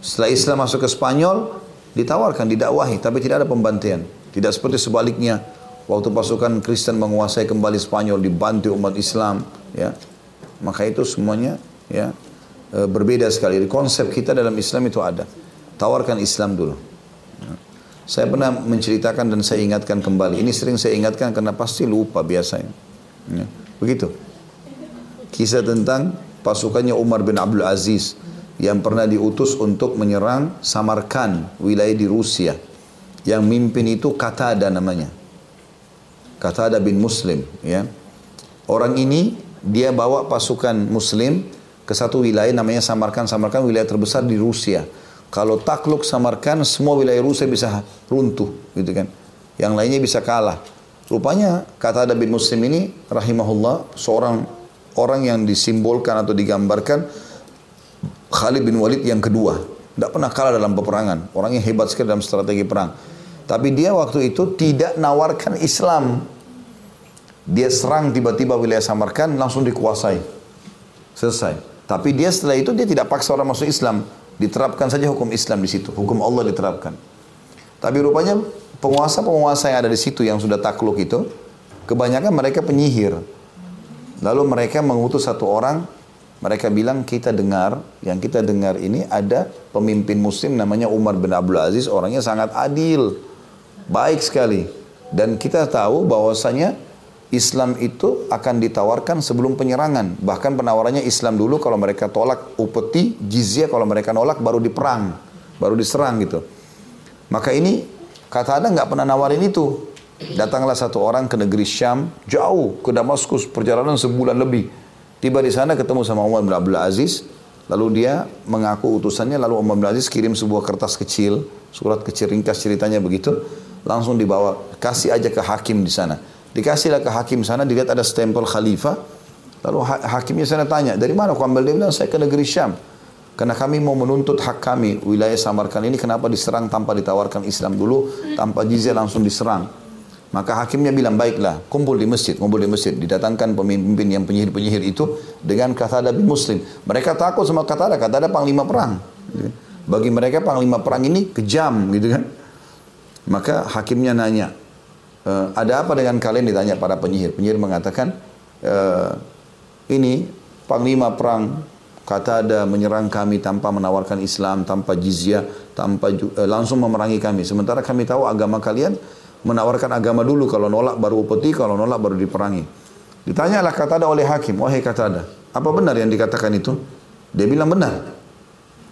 Setelah Islam masuk ke Spanyol, ditawarkan, didakwahi, tapi tidak ada pembantian. Tidak seperti sebaliknya, waktu pasukan Kristen menguasai kembali Spanyol, dibantu umat Islam, ya. Maka itu semuanya, ya, e, berbeda sekali. Konsep kita dalam Islam itu ada. Tawarkan Islam dulu. Ya. Saya pernah menceritakan dan saya ingatkan kembali. Ini sering saya ingatkan karena pasti lupa biasanya. Ya. Begitu. Kisah tentang pasukannya Umar bin Abdul Aziz yang pernah diutus untuk menyerang Samarkand, wilayah di Rusia. Yang mimpin itu Katada namanya. Katada bin Muslim. Ya. Orang ini dia bawa pasukan Muslim ke satu wilayah namanya Samarkand. Samarkand wilayah terbesar di Rusia. Kalau takluk Samarkand, semua wilayah Rusia bisa runtuh, gitu kan. Yang lainnya bisa kalah. Rupanya kata ada bin Muslim ini, rahimahullah, seorang orang yang disimbolkan atau digambarkan Khalid bin Walid yang kedua. Tidak pernah kalah dalam peperangan. Orang yang hebat sekali dalam strategi perang. Tapi dia waktu itu tidak nawarkan Islam. Dia serang tiba-tiba wilayah Samarkand langsung dikuasai. Selesai. Tapi dia setelah itu dia tidak paksa orang masuk Islam. Diterapkan saja hukum Islam di situ. Hukum Allah diterapkan. Tapi rupanya penguasa-penguasa yang ada di situ yang sudah takluk itu, kebanyakan mereka penyihir. Lalu mereka mengutus satu orang, mereka bilang kita dengar, yang kita dengar ini ada pemimpin muslim namanya Umar bin Abdul Aziz, orangnya sangat adil, baik sekali. Dan kita tahu bahwasanya Islam itu akan ditawarkan sebelum penyerangan. Bahkan penawarannya Islam dulu kalau mereka tolak upeti, jizya kalau mereka nolak baru diperang, baru diserang gitu. Maka ini kata ada nggak pernah nawarin itu. Datanglah satu orang ke negeri Syam, jauh ke Damaskus, perjalanan sebulan lebih. Tiba di sana ketemu sama Umar bin Abdul Aziz, lalu dia mengaku utusannya, lalu Umar bin Aziz kirim sebuah kertas kecil, surat kecil ringkas ceritanya begitu, langsung dibawa, kasih aja ke hakim di sana Dikasihlah ke hakim sana, dilihat ada stempel khalifah. Lalu hakimnya sana tanya, dari mana kau ambil? Dia bilang, saya ke negeri Syam. Karena kami mau menuntut hak kami, wilayah Samarkand ini kenapa diserang tanpa ditawarkan Islam dulu, tanpa jizya langsung diserang. Maka hakimnya bilang, baiklah, kumpul di masjid, kumpul di masjid. Didatangkan pemimpin yang penyihir-penyihir itu dengan kata bin Muslim. Mereka takut sama kata kata ada panglima perang. Bagi mereka panglima perang ini kejam gitu kan. Maka hakimnya nanya, uh, ada apa dengan kalian ditanya para penyihir. Penyihir mengatakan, uh, ini panglima perang kata ada menyerang kami tanpa menawarkan Islam, tanpa jizyah, tanpa uh, langsung memerangi kami. Sementara kami tahu agama kalian menawarkan agama dulu, kalau nolak baru upeti, kalau nolak baru diperangi. Ditanyalah kata ada oleh hakim, wahai kata ada, apa benar yang dikatakan itu? Dia bilang benar.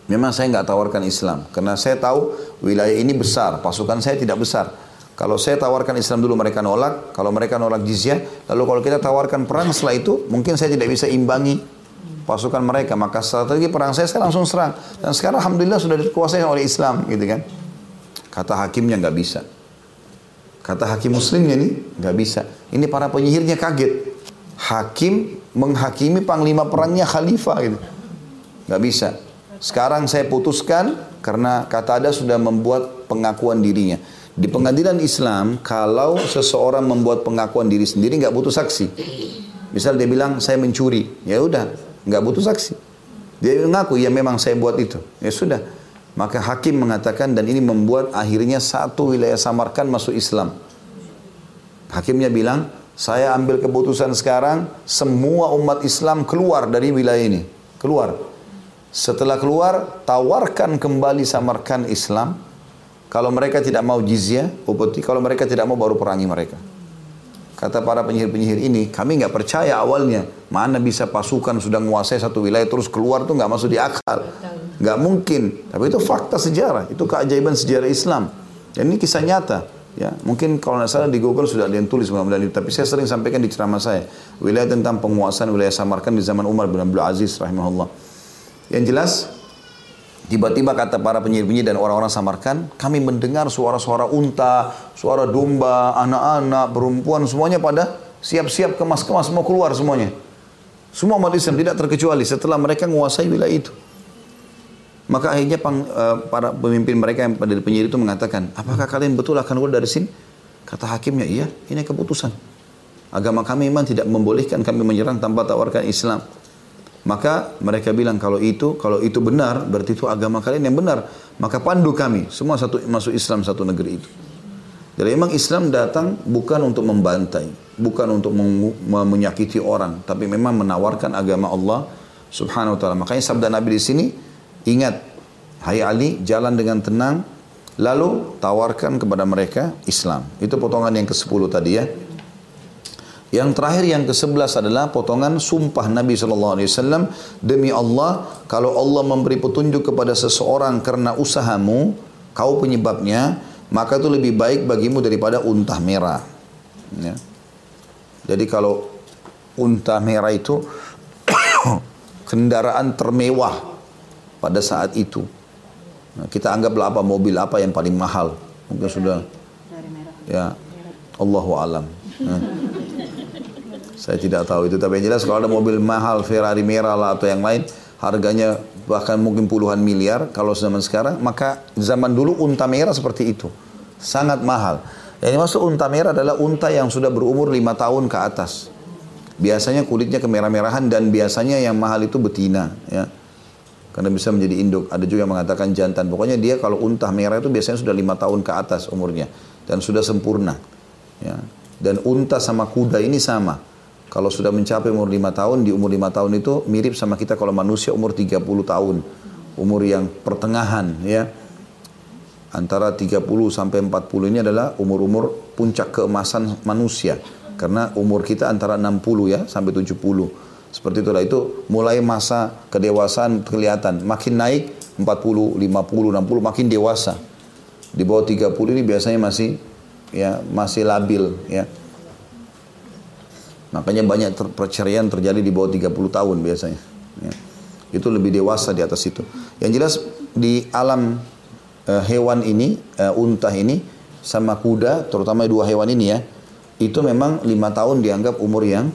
Memang saya nggak tawarkan Islam, karena saya tahu wilayah ini besar, pasukan saya tidak besar. Kalau saya tawarkan Islam dulu mereka nolak, kalau mereka nolak jizyah, lalu kalau kita tawarkan perang setelah itu, mungkin saya tidak bisa imbangi pasukan mereka. Maka strategi perang saya, saya langsung serang. Dan sekarang Alhamdulillah sudah dikuasai oleh Islam, gitu kan. Kata hakimnya nggak bisa. Kata hakim muslimnya ini nggak bisa. Ini para penyihirnya kaget. Hakim menghakimi panglima perangnya khalifah gitu. Nggak bisa. Sekarang saya putuskan karena kata ada sudah membuat pengakuan dirinya. Di pengadilan Islam, kalau seseorang membuat pengakuan diri sendiri nggak butuh saksi. Misal dia bilang saya mencuri, ya udah, nggak butuh saksi. Dia mengaku ya memang saya buat itu, ya sudah. Maka hakim mengatakan dan ini membuat akhirnya satu wilayah Samarkand masuk Islam. Hakimnya bilang, saya ambil keputusan sekarang semua umat Islam keluar dari wilayah ini, keluar. Setelah keluar, tawarkan kembali Samarkand Islam, kalau mereka tidak mau jizya, upeti. Kalau mereka tidak mau baru perangi mereka. Kata para penyihir-penyihir ini, kami nggak percaya awalnya. Mana bisa pasukan sudah menguasai satu wilayah terus keluar tuh nggak masuk di akal. Nggak mungkin. Tapi itu fakta sejarah. Itu keajaiban sejarah Islam. Dan ini kisah nyata. Ya, mungkin kalau tidak salah di Google sudah ada yang tulis mudah-mudahan Tapi saya sering sampaikan di ceramah saya. Wilayah tentang penguasaan wilayah Samarkand di zaman Umar bin Abdul Aziz rahimahullah. Yang jelas, Tiba-tiba kata para penyihir-penyihir dan orang-orang Samarkan, kami mendengar suara-suara unta, suara domba, anak-anak, perempuan, semuanya pada siap-siap kemas-kemas mau keluar semuanya. Semua umat Islam tidak terkecuali setelah mereka menguasai wilayah itu. Maka akhirnya pang, uh, para pemimpin mereka yang pada penyihir itu mengatakan, apakah kalian betul akan keluar dari sini? Kata hakimnya, iya, ini keputusan. Agama kami memang tidak membolehkan kami menyerang tanpa tawarkan Islam. Maka mereka bilang kalau itu, kalau itu benar, berarti itu agama kalian yang benar. Maka pandu kami, semua satu masuk Islam satu negeri itu. Jadi memang Islam datang bukan untuk membantai, bukan untuk menyakiti orang, tapi memang menawarkan agama Allah Subhanahu wa taala. Makanya sabda Nabi di sini, ingat, hai Ali, jalan dengan tenang, lalu tawarkan kepada mereka Islam. Itu potongan yang ke-10 tadi ya. Yang terakhir yang ke-11 adalah potongan sumpah Nabi SAW. Demi Allah, kalau Allah memberi petunjuk kepada seseorang karena usahamu, kau penyebabnya, maka itu lebih baik bagimu daripada unta merah. Ya. Jadi kalau unta merah itu kendaraan termewah pada saat itu. Nah, kita anggaplah apa mobil apa yang paling mahal. Mungkin sudah ya Allahu alam. Nah. Saya tidak tahu itu tapi yang jelas kalau ada mobil mahal Ferrari merah lah atau yang lain harganya bahkan mungkin puluhan miliar kalau zaman sekarang maka zaman dulu unta merah seperti itu. Sangat mahal. Yang dimaksud unta merah adalah unta yang sudah berumur lima tahun ke atas. Biasanya kulitnya kemerah-merahan dan biasanya yang mahal itu betina ya. Karena bisa menjadi induk. Ada juga yang mengatakan jantan. Pokoknya dia kalau unta merah itu biasanya sudah lima tahun ke atas umurnya dan sudah sempurna ya. Dan unta sama kuda ini sama kalau sudah mencapai umur lima tahun, di umur lima tahun itu mirip sama kita kalau manusia umur 30 tahun. Umur yang pertengahan ya. Antara 30 sampai 40 ini adalah umur-umur puncak keemasan manusia. Karena umur kita antara 60 ya sampai 70. Seperti itulah itu mulai masa kedewasaan kelihatan. Makin naik 40, 50, 60 makin dewasa. Di bawah 30 ini biasanya masih ya masih labil ya Makanya banyak ter perceraian terjadi di bawah 30 tahun biasanya. Ya. Itu lebih dewasa di atas itu. Yang jelas di alam uh, hewan ini, uh, unta ini, sama kuda, terutama dua hewan ini ya, itu memang lima tahun dianggap umur yang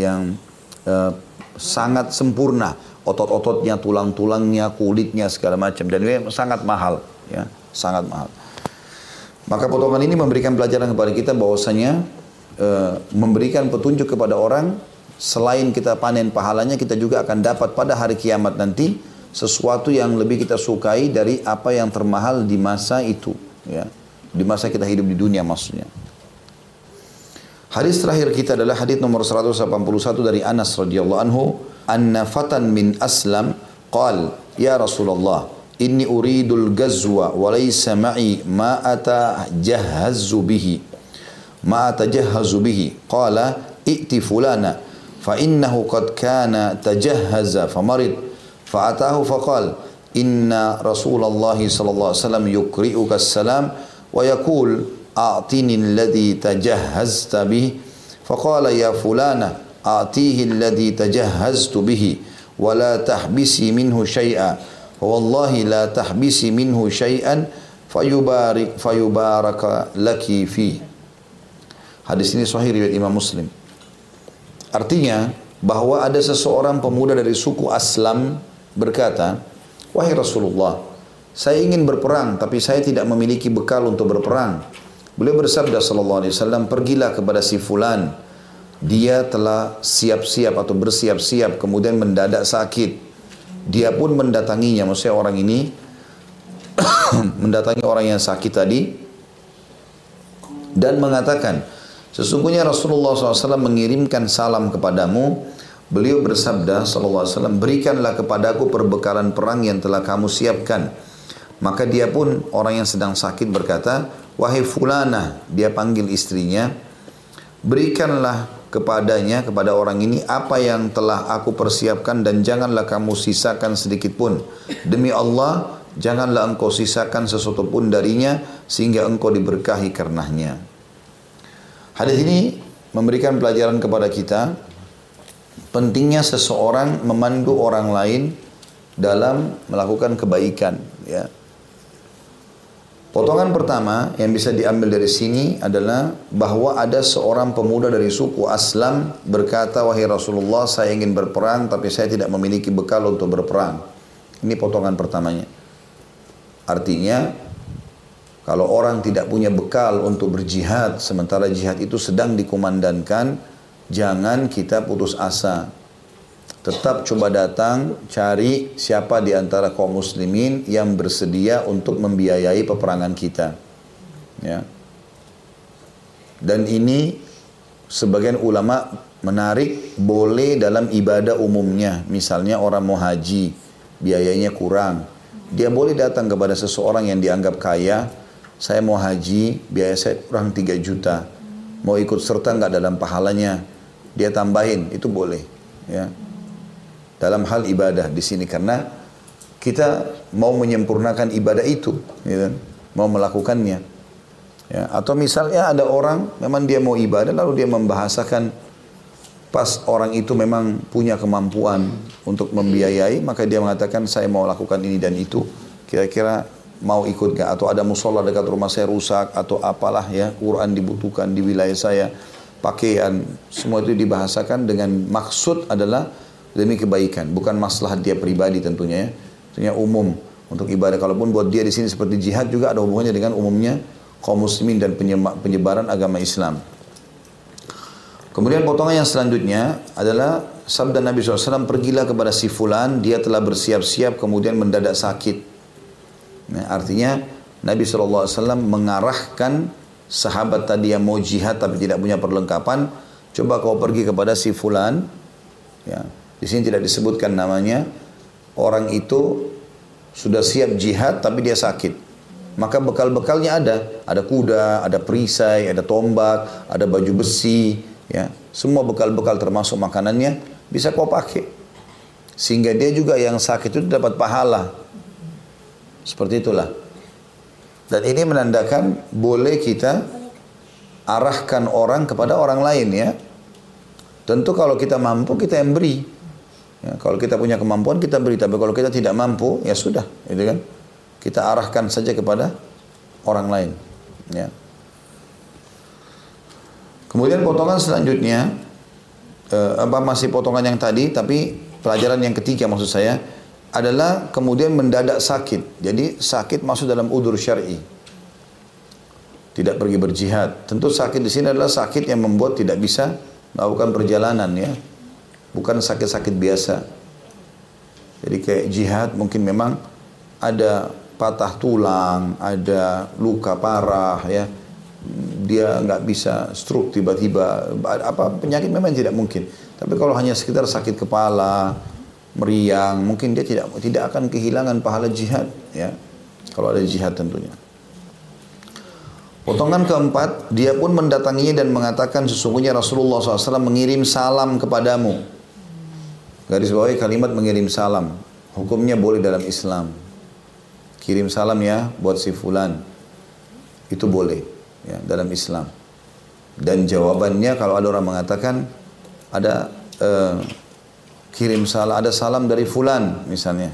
yang uh, sangat sempurna. Otot-ototnya, tulang-tulangnya, kulitnya segala macam dan ini sangat mahal, ya, sangat mahal. Maka potongan ini memberikan pelajaran kepada kita bahwasanya Eh, memberikan petunjuk kepada orang selain kita panen pahalanya kita juga akan dapat pada hari kiamat nanti sesuatu yang lebih kita sukai dari apa yang termahal di masa itu ya. Di masa kita hidup di dunia maksudnya. Hadis terakhir kita adalah hadis nomor 181 dari Anas radhiyallahu anhu. Anna fatan min aslam qal ya Rasulullah inni uridul gazwa wa ma'i ma atajahhazu bihi ما أتجهز به. قال ائت فلانا. فإنه قد كان تجهز فمرض. فأتاه فقال إن رسول الله صلى الله عليه وسلم يقرئك السلام ويقول أعطني الذي تجهزت به فقال يا فلانة أعطيه الذي تجهزت به ولا تحبسي منه شيئا. والله لا تحبسي منه شيئا فيبارك, فيبارك لك فيه. Hadis ini sahih riwayat Imam Muslim. Artinya bahwa ada seseorang pemuda dari suku Aslam berkata, "Wahai Rasulullah, saya ingin berperang tapi saya tidak memiliki bekal untuk berperang." Beliau bersabda sallallahu alaihi wasallam, "Pergilah kepada si fulan. Dia telah siap-siap atau bersiap-siap kemudian mendadak sakit. Dia pun mendatanginya, maksudnya orang ini mendatangi orang yang sakit tadi dan mengatakan, Sesungguhnya Rasulullah SAW mengirimkan salam kepadamu. Beliau bersabda SAW, berikanlah kepadaku perbekalan perang yang telah kamu siapkan. Maka dia pun orang yang sedang sakit berkata, Wahai fulana, dia panggil istrinya, berikanlah kepadanya, kepada orang ini apa yang telah aku persiapkan dan janganlah kamu sisakan sedikit pun. Demi Allah, janganlah engkau sisakan sesuatu pun darinya sehingga engkau diberkahi karenanya. Hadis ini memberikan pelajaran kepada kita pentingnya seseorang memandu orang lain dalam melakukan kebaikan ya. Potongan pertama yang bisa diambil dari sini adalah bahwa ada seorang pemuda dari suku Aslam berkata, "Wahai Rasulullah, saya ingin berperang tapi saya tidak memiliki bekal untuk berperang." Ini potongan pertamanya. Artinya kalau orang tidak punya bekal untuk berjihad, sementara jihad itu sedang dikumandangkan, jangan kita putus asa. Tetap coba datang, cari siapa di antara kaum muslimin yang bersedia untuk membiayai peperangan kita. Ya. Dan ini sebagian ulama menarik boleh dalam ibadah umumnya. Misalnya orang mau haji, biayanya kurang. Dia boleh datang kepada seseorang yang dianggap kaya, saya mau haji, biaya saya kurang 3 juta. Mau ikut serta nggak dalam pahalanya, dia tambahin, itu boleh. Ya. Dalam hal ibadah di sini karena kita mau menyempurnakan ibadah itu, gitu, mau melakukannya. Ya, atau misalnya ada orang memang dia mau ibadah lalu dia membahasakan pas orang itu memang punya kemampuan untuk membiayai maka dia mengatakan saya mau lakukan ini dan itu kira-kira mau ikut gak atau ada musola dekat rumah saya rusak atau apalah ya Quran dibutuhkan di wilayah saya pakaian semua itu dibahasakan dengan maksud adalah demi kebaikan bukan masalah dia pribadi tentunya ya tentunya umum untuk ibadah kalaupun buat dia di sini seperti jihad juga ada hubungannya dengan umumnya kaum muslimin dan penyebaran agama Islam. Kemudian potongan yang selanjutnya adalah sabda Nabi SAW, pergilah kepada si fulan, dia telah bersiap-siap kemudian mendadak sakit. Nah, artinya Nabi SAW mengarahkan sahabat tadi yang mau jihad tapi tidak punya perlengkapan, coba kau pergi kepada si fulan, ya, di sini tidak disebutkan namanya, orang itu sudah siap jihad tapi dia sakit. Maka bekal-bekalnya ada. Ada kuda, ada perisai, ada tombak, ada baju besi. ya Semua bekal-bekal termasuk makanannya bisa kau pakai. Sehingga dia juga yang sakit itu dapat pahala. Seperti itulah. Dan ini menandakan boleh kita arahkan orang kepada orang lain ya. Tentu kalau kita mampu kita yang beri. Ya, kalau kita punya kemampuan kita beri. Tapi kalau kita tidak mampu ya sudah. Gitu kan kita arahkan saja kepada orang lain. Ya. Kemudian potongan selanjutnya, eh, apa masih potongan yang tadi, tapi pelajaran yang ketiga maksud saya adalah kemudian mendadak sakit. Jadi sakit masuk dalam udur syar'i. Tidak pergi berjihad. Tentu sakit di sini adalah sakit yang membuat tidak bisa melakukan perjalanan ya. Bukan sakit-sakit biasa. Jadi kayak jihad mungkin memang ada patah tulang, ada luka parah ya. Dia nggak bisa stroke tiba-tiba apa penyakit memang tidak mungkin. Tapi kalau hanya sekitar sakit kepala, meriang, mungkin dia tidak tidak akan kehilangan pahala jihad ya. Kalau ada jihad tentunya. Potongan keempat, dia pun mendatanginya dan mengatakan sesungguhnya Rasulullah SAW mengirim salam kepadamu. Garis bawahi kalimat mengirim salam. Hukumnya boleh dalam Islam kirim salam ya buat si fulan. Itu boleh ya dalam Islam. Dan jawabannya kalau ada orang mengatakan ada uh, kirim salam ada salam dari fulan misalnya.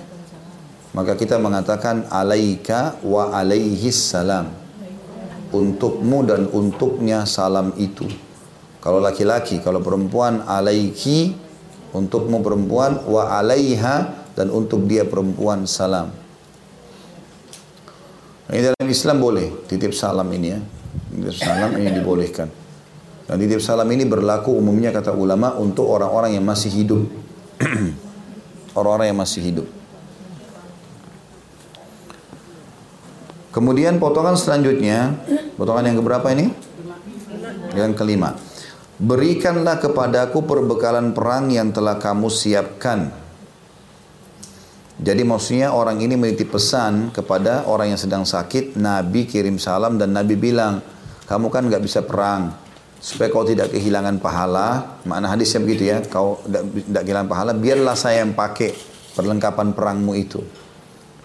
Maka kita mengatakan alaika wa alaihi salam. Untukmu dan untuknya salam itu. Kalau laki-laki, kalau perempuan alaiki untukmu perempuan wa alaiha dan untuk dia perempuan salam. Ini dalam Islam boleh titip salam ini ya. Titip salam ini dibolehkan. Dan titip salam ini berlaku umumnya kata ulama untuk orang-orang yang masih hidup. orang-orang yang masih hidup. Kemudian potongan selanjutnya, potongan yang keberapa ini? Yang kelima. Berikanlah kepadaku perbekalan perang yang telah kamu siapkan jadi maksudnya orang ini menitip pesan kepada orang yang sedang sakit, Nabi kirim salam dan Nabi bilang, kamu kan nggak bisa perang, supaya kau tidak kehilangan pahala. Makna hadisnya begitu ya, kau tidak kehilangan pahala, biarlah saya yang pakai perlengkapan perangmu itu,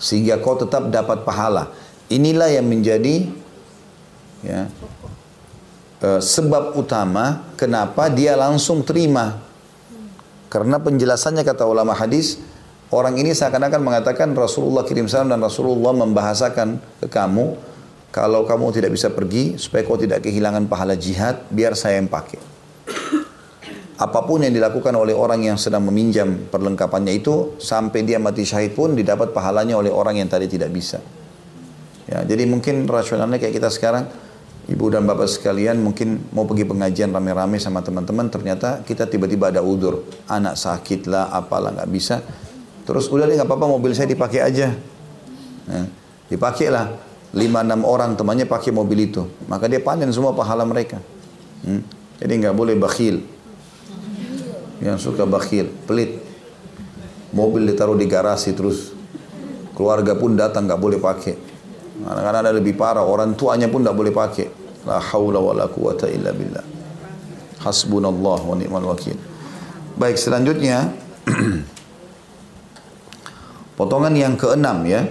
sehingga kau tetap dapat pahala. Inilah yang menjadi ya, uh, sebab utama kenapa dia langsung terima. Karena penjelasannya kata ulama hadis, Orang ini seakan-akan mengatakan Rasulullah kirim salam dan Rasulullah membahasakan ke kamu, kalau kamu tidak bisa pergi, supaya kau tidak kehilangan pahala jihad, biar saya yang pakai. Apa pun yang dilakukan oleh orang yang sedang meminjam perlengkapannya itu, sampai dia mati syahid pun didapat pahalanya oleh orang yang tadi tidak bisa. Ya, jadi mungkin rasionalnya kayak kita sekarang, ibu dan bapak sekalian mungkin mau pergi pengajian rame-rame sama teman-teman, ternyata kita tiba-tiba ada udur, anak sakit lah, apalah nggak bisa. Terus udah deh nggak apa-apa mobil saya dipakai aja, nah, dipakai lah. 5-6 orang temannya pakai mobil itu. Maka dia panen semua pahala mereka. Hmm? Jadi nggak boleh bakhil. Yang suka bakhil, pelit. Mobil ditaruh di garasi terus. Keluarga pun datang nggak boleh pakai. Karena ada lebih parah, orang tuanya pun nggak boleh pakai. La haula wa la quwata illa billah. Hasbunallah wa ni'mal wakil. Baik, selanjutnya. Potongan yang keenam ya.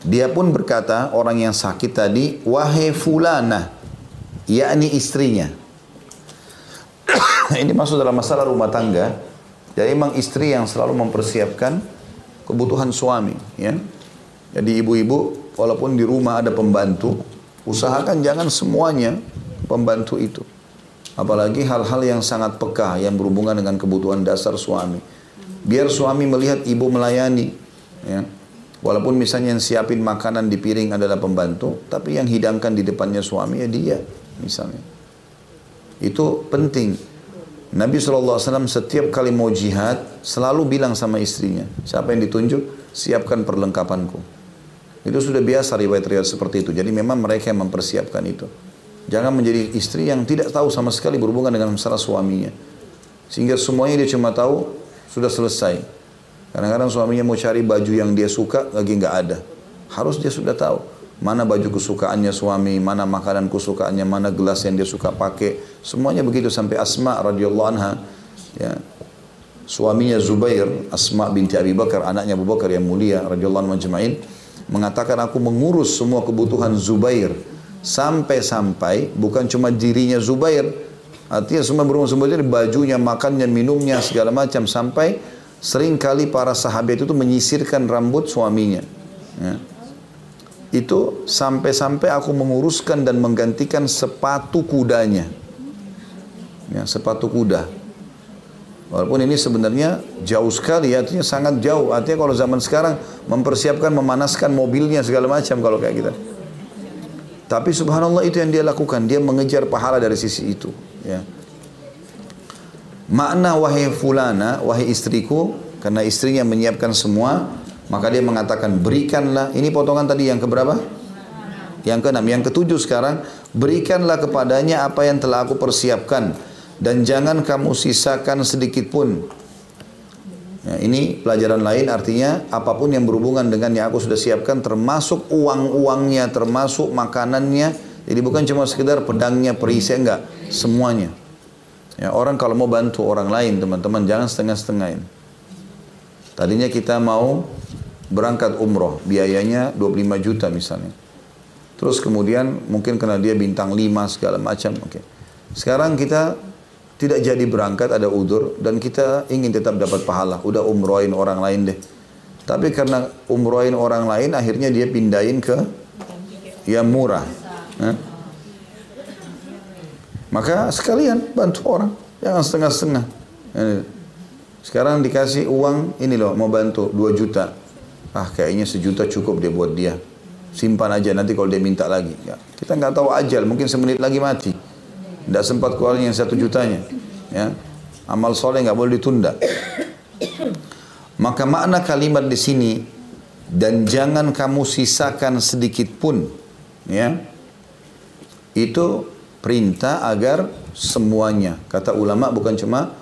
Dia pun berkata, orang yang sakit tadi, wahai fulana, yakni istrinya. Ini masuk dalam masalah rumah tangga. Jadi memang istri yang selalu mempersiapkan kebutuhan suami. Ya. Jadi ibu-ibu, walaupun di rumah ada pembantu, usahakan jangan semuanya pembantu itu. Apalagi hal-hal yang sangat peka yang berhubungan dengan kebutuhan dasar suami. Biar suami melihat ibu melayani. Ya Walaupun misalnya yang siapin makanan di piring adalah pembantu, tapi yang hidangkan di depannya suami ya dia, misalnya. Itu penting. Nabi SAW setiap kali mau jihad, selalu bilang sama istrinya, siapa yang ditunjuk, siapkan perlengkapanku. Itu sudah biasa riwayat-riwayat seperti itu. Jadi memang mereka yang mempersiapkan itu. Jangan menjadi istri yang tidak tahu sama sekali berhubungan dengan masalah suaminya. Sehingga semuanya dia cuma tahu, sudah selesai. Kadang-kadang suaminya mau cari baju yang dia suka, lagi nggak ada. Harus dia sudah tahu mana baju kesukaannya suami, mana makanan kesukaannya, mana gelas yang dia suka pakai. Semuanya begitu sampai Asma radhiyallahu anha, ya. Suaminya Zubair, Asma binti Abi Bakar, anaknya Abu Bakar yang mulia radhiyallahu anhu majma'in, mengatakan aku mengurus semua kebutuhan Zubair sampai-sampai bukan cuma dirinya Zubair, artinya semua berumur Zubair bajunya, makannya, minumnya segala macam sampai Sering kali para sahabat itu menyisirkan rambut suaminya. Ya. Itu sampai-sampai aku menguruskan dan menggantikan sepatu kudanya. Ya, sepatu kuda. Walaupun ini sebenarnya jauh sekali, artinya sangat jauh. Artinya kalau zaman sekarang mempersiapkan, memanaskan mobilnya segala macam kalau kayak kita. Tapi subhanallah itu yang dia lakukan. Dia mengejar pahala dari sisi itu. Ya. Makna wahai fulana, wahai istriku, karena istrinya menyiapkan semua, maka dia mengatakan berikanlah, ini potongan tadi yang keberapa? Yang keenam, yang ketujuh sekarang, berikanlah kepadanya apa yang telah aku persiapkan dan jangan kamu sisakan sedikit pun. Ya, ini pelajaran lain artinya apa pun yang berhubungan dengan yang aku sudah siapkan termasuk uang-uangnya, termasuk makanannya. Jadi bukan cuma sekedar pedangnya, perisai enggak, semuanya. Ya, orang kalau mau bantu orang lain, teman-teman, jangan setengah-setengahin. Tadinya kita mau berangkat umroh, biayanya 25 juta misalnya. Terus kemudian mungkin karena dia bintang 5 segala macam, oke. Okay. Sekarang kita tidak jadi berangkat, ada udur, dan kita ingin tetap dapat pahala. Udah umrohin orang lain deh. Tapi karena umrohin orang lain, akhirnya dia pindahin ke yang murah. Eh? Maka sekalian bantu orang, jangan setengah-setengah. Sekarang dikasih uang, ini loh mau bantu 2 juta. Ah kayaknya sejuta cukup dia buat dia. Simpan aja nanti kalau dia minta lagi. Ya, kita nggak tahu ajal, mungkin semenit lagi mati. Tidak sempat keluarnya yang satu jutanya. Ya. Amal soleh nggak boleh ditunda. Maka makna kalimat di sini dan jangan kamu sisakan sedikit pun, ya. Itu perintah agar semuanya. Kata ulama bukan cuma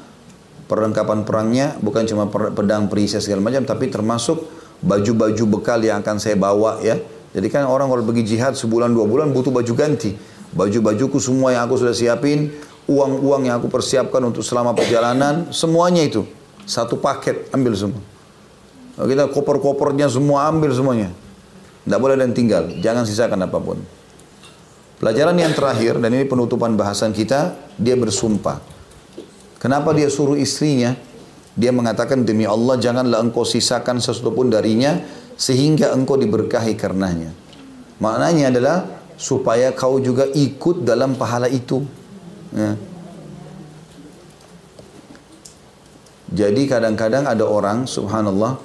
perlengkapan perangnya, bukan cuma pedang perisai segala macam, tapi termasuk baju-baju bekal yang akan saya bawa ya. Jadi kan orang kalau pergi jihad sebulan dua bulan butuh baju ganti. Baju-bajuku semua yang aku sudah siapin, uang-uang yang aku persiapkan untuk selama perjalanan, semuanya itu. Satu paket, ambil semua. Kita koper-kopernya semua ambil semuanya. Tidak boleh dan tinggal, jangan sisakan apa pun. Pelajaran yang terakhir, dan ini penutupan bahasan kita, dia bersumpah. Kenapa dia suruh istrinya? Dia mengatakan, demi Allah janganlah engkau sisakan sesuatu pun darinya, sehingga engkau diberkahi karenanya. Maknanya adalah, supaya kau juga ikut dalam pahala itu. Ya. Jadi kadang-kadang ada orang, subhanallah,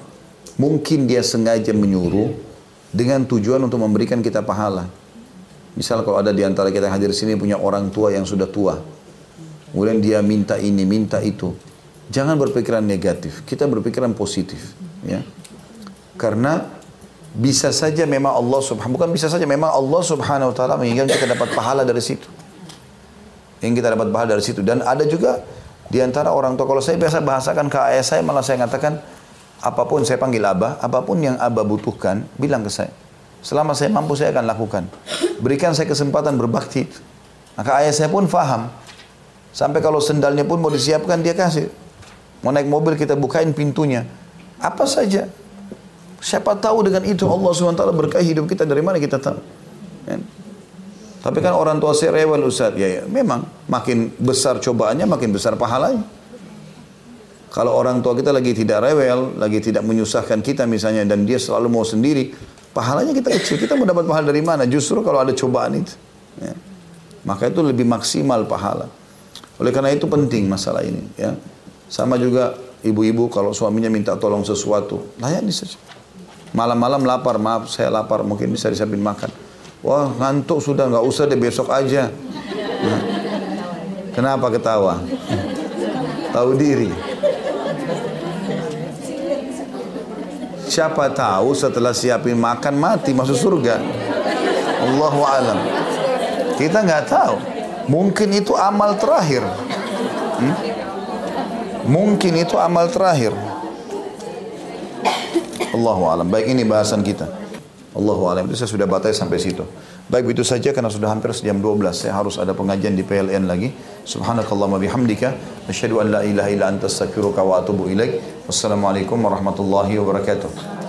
mungkin dia sengaja menyuruh, dengan tujuan untuk memberikan kita pahala. Misal kalau ada di antara kita hadir sini punya orang tua yang sudah tua. Kemudian dia minta ini, minta itu. Jangan berpikiran negatif. Kita berpikiran positif. Ya. Karena bisa saja memang Allah subhanahu bukan bisa saja memang Allah subhanahu wa ta'ala menginginkan kita dapat pahala dari situ. Yang kita dapat pahala dari situ. Dan ada juga di antara orang tua, kalau saya biasa bahasakan ke ayah saya, malah saya katakan, apa pun saya panggil abah, apa pun yang abah butuhkan, bilang ke saya. Selama saya mampu saya akan lakukan. Berikan saya kesempatan berbakti. Maka ayah saya pun faham. Sampai kalau sendalnya pun mau disiapkan dia kasih. Mau naik mobil kita bukain pintunya. Apa saja. Siapa tahu dengan itu Allah SWT berkahi hidup kita dari mana kita tahu. Ya. Tapi kan orang tua saya rewel Ustaz. Ya, ya, memang makin besar cobaannya makin besar pahalanya. Kalau orang tua kita lagi tidak rewel, lagi tidak menyusahkan kita misalnya dan dia selalu mau sendiri, pahalanya kita kecil. Kita mau dapat pahala dari mana? Justru kalau ada cobaan itu. Ya. Maka itu lebih maksimal pahala. Oleh karena itu penting masalah ini. Ya. Sama juga ibu-ibu kalau suaminya minta tolong sesuatu, layani saja. Malam-malam lapar, maaf saya lapar, mungkin bisa disiapin makan. Wah ngantuk sudah nggak usah deh besok aja. Nah, kenapa ketawa? tahu diri. Siapa tahu setelah siapin makan mati masuk surga. Allahu alam. Kita nggak tahu. Mungkin itu amal terakhir. Hmm? Mungkin itu amal terakhir. Allahu alam. Baik ini bahasan kita. Allahu alam itu saya sudah batai sampai situ. Baik itu saja karena sudah hampir jam 12 saya harus ada pengajian di PLN lagi. Subhanakallahumma bihamdika asyhadu an la ilaha illa anta astaghfiruka wa atubu ilaik. Wassalamualaikum warahmatullahi wabarakatuh.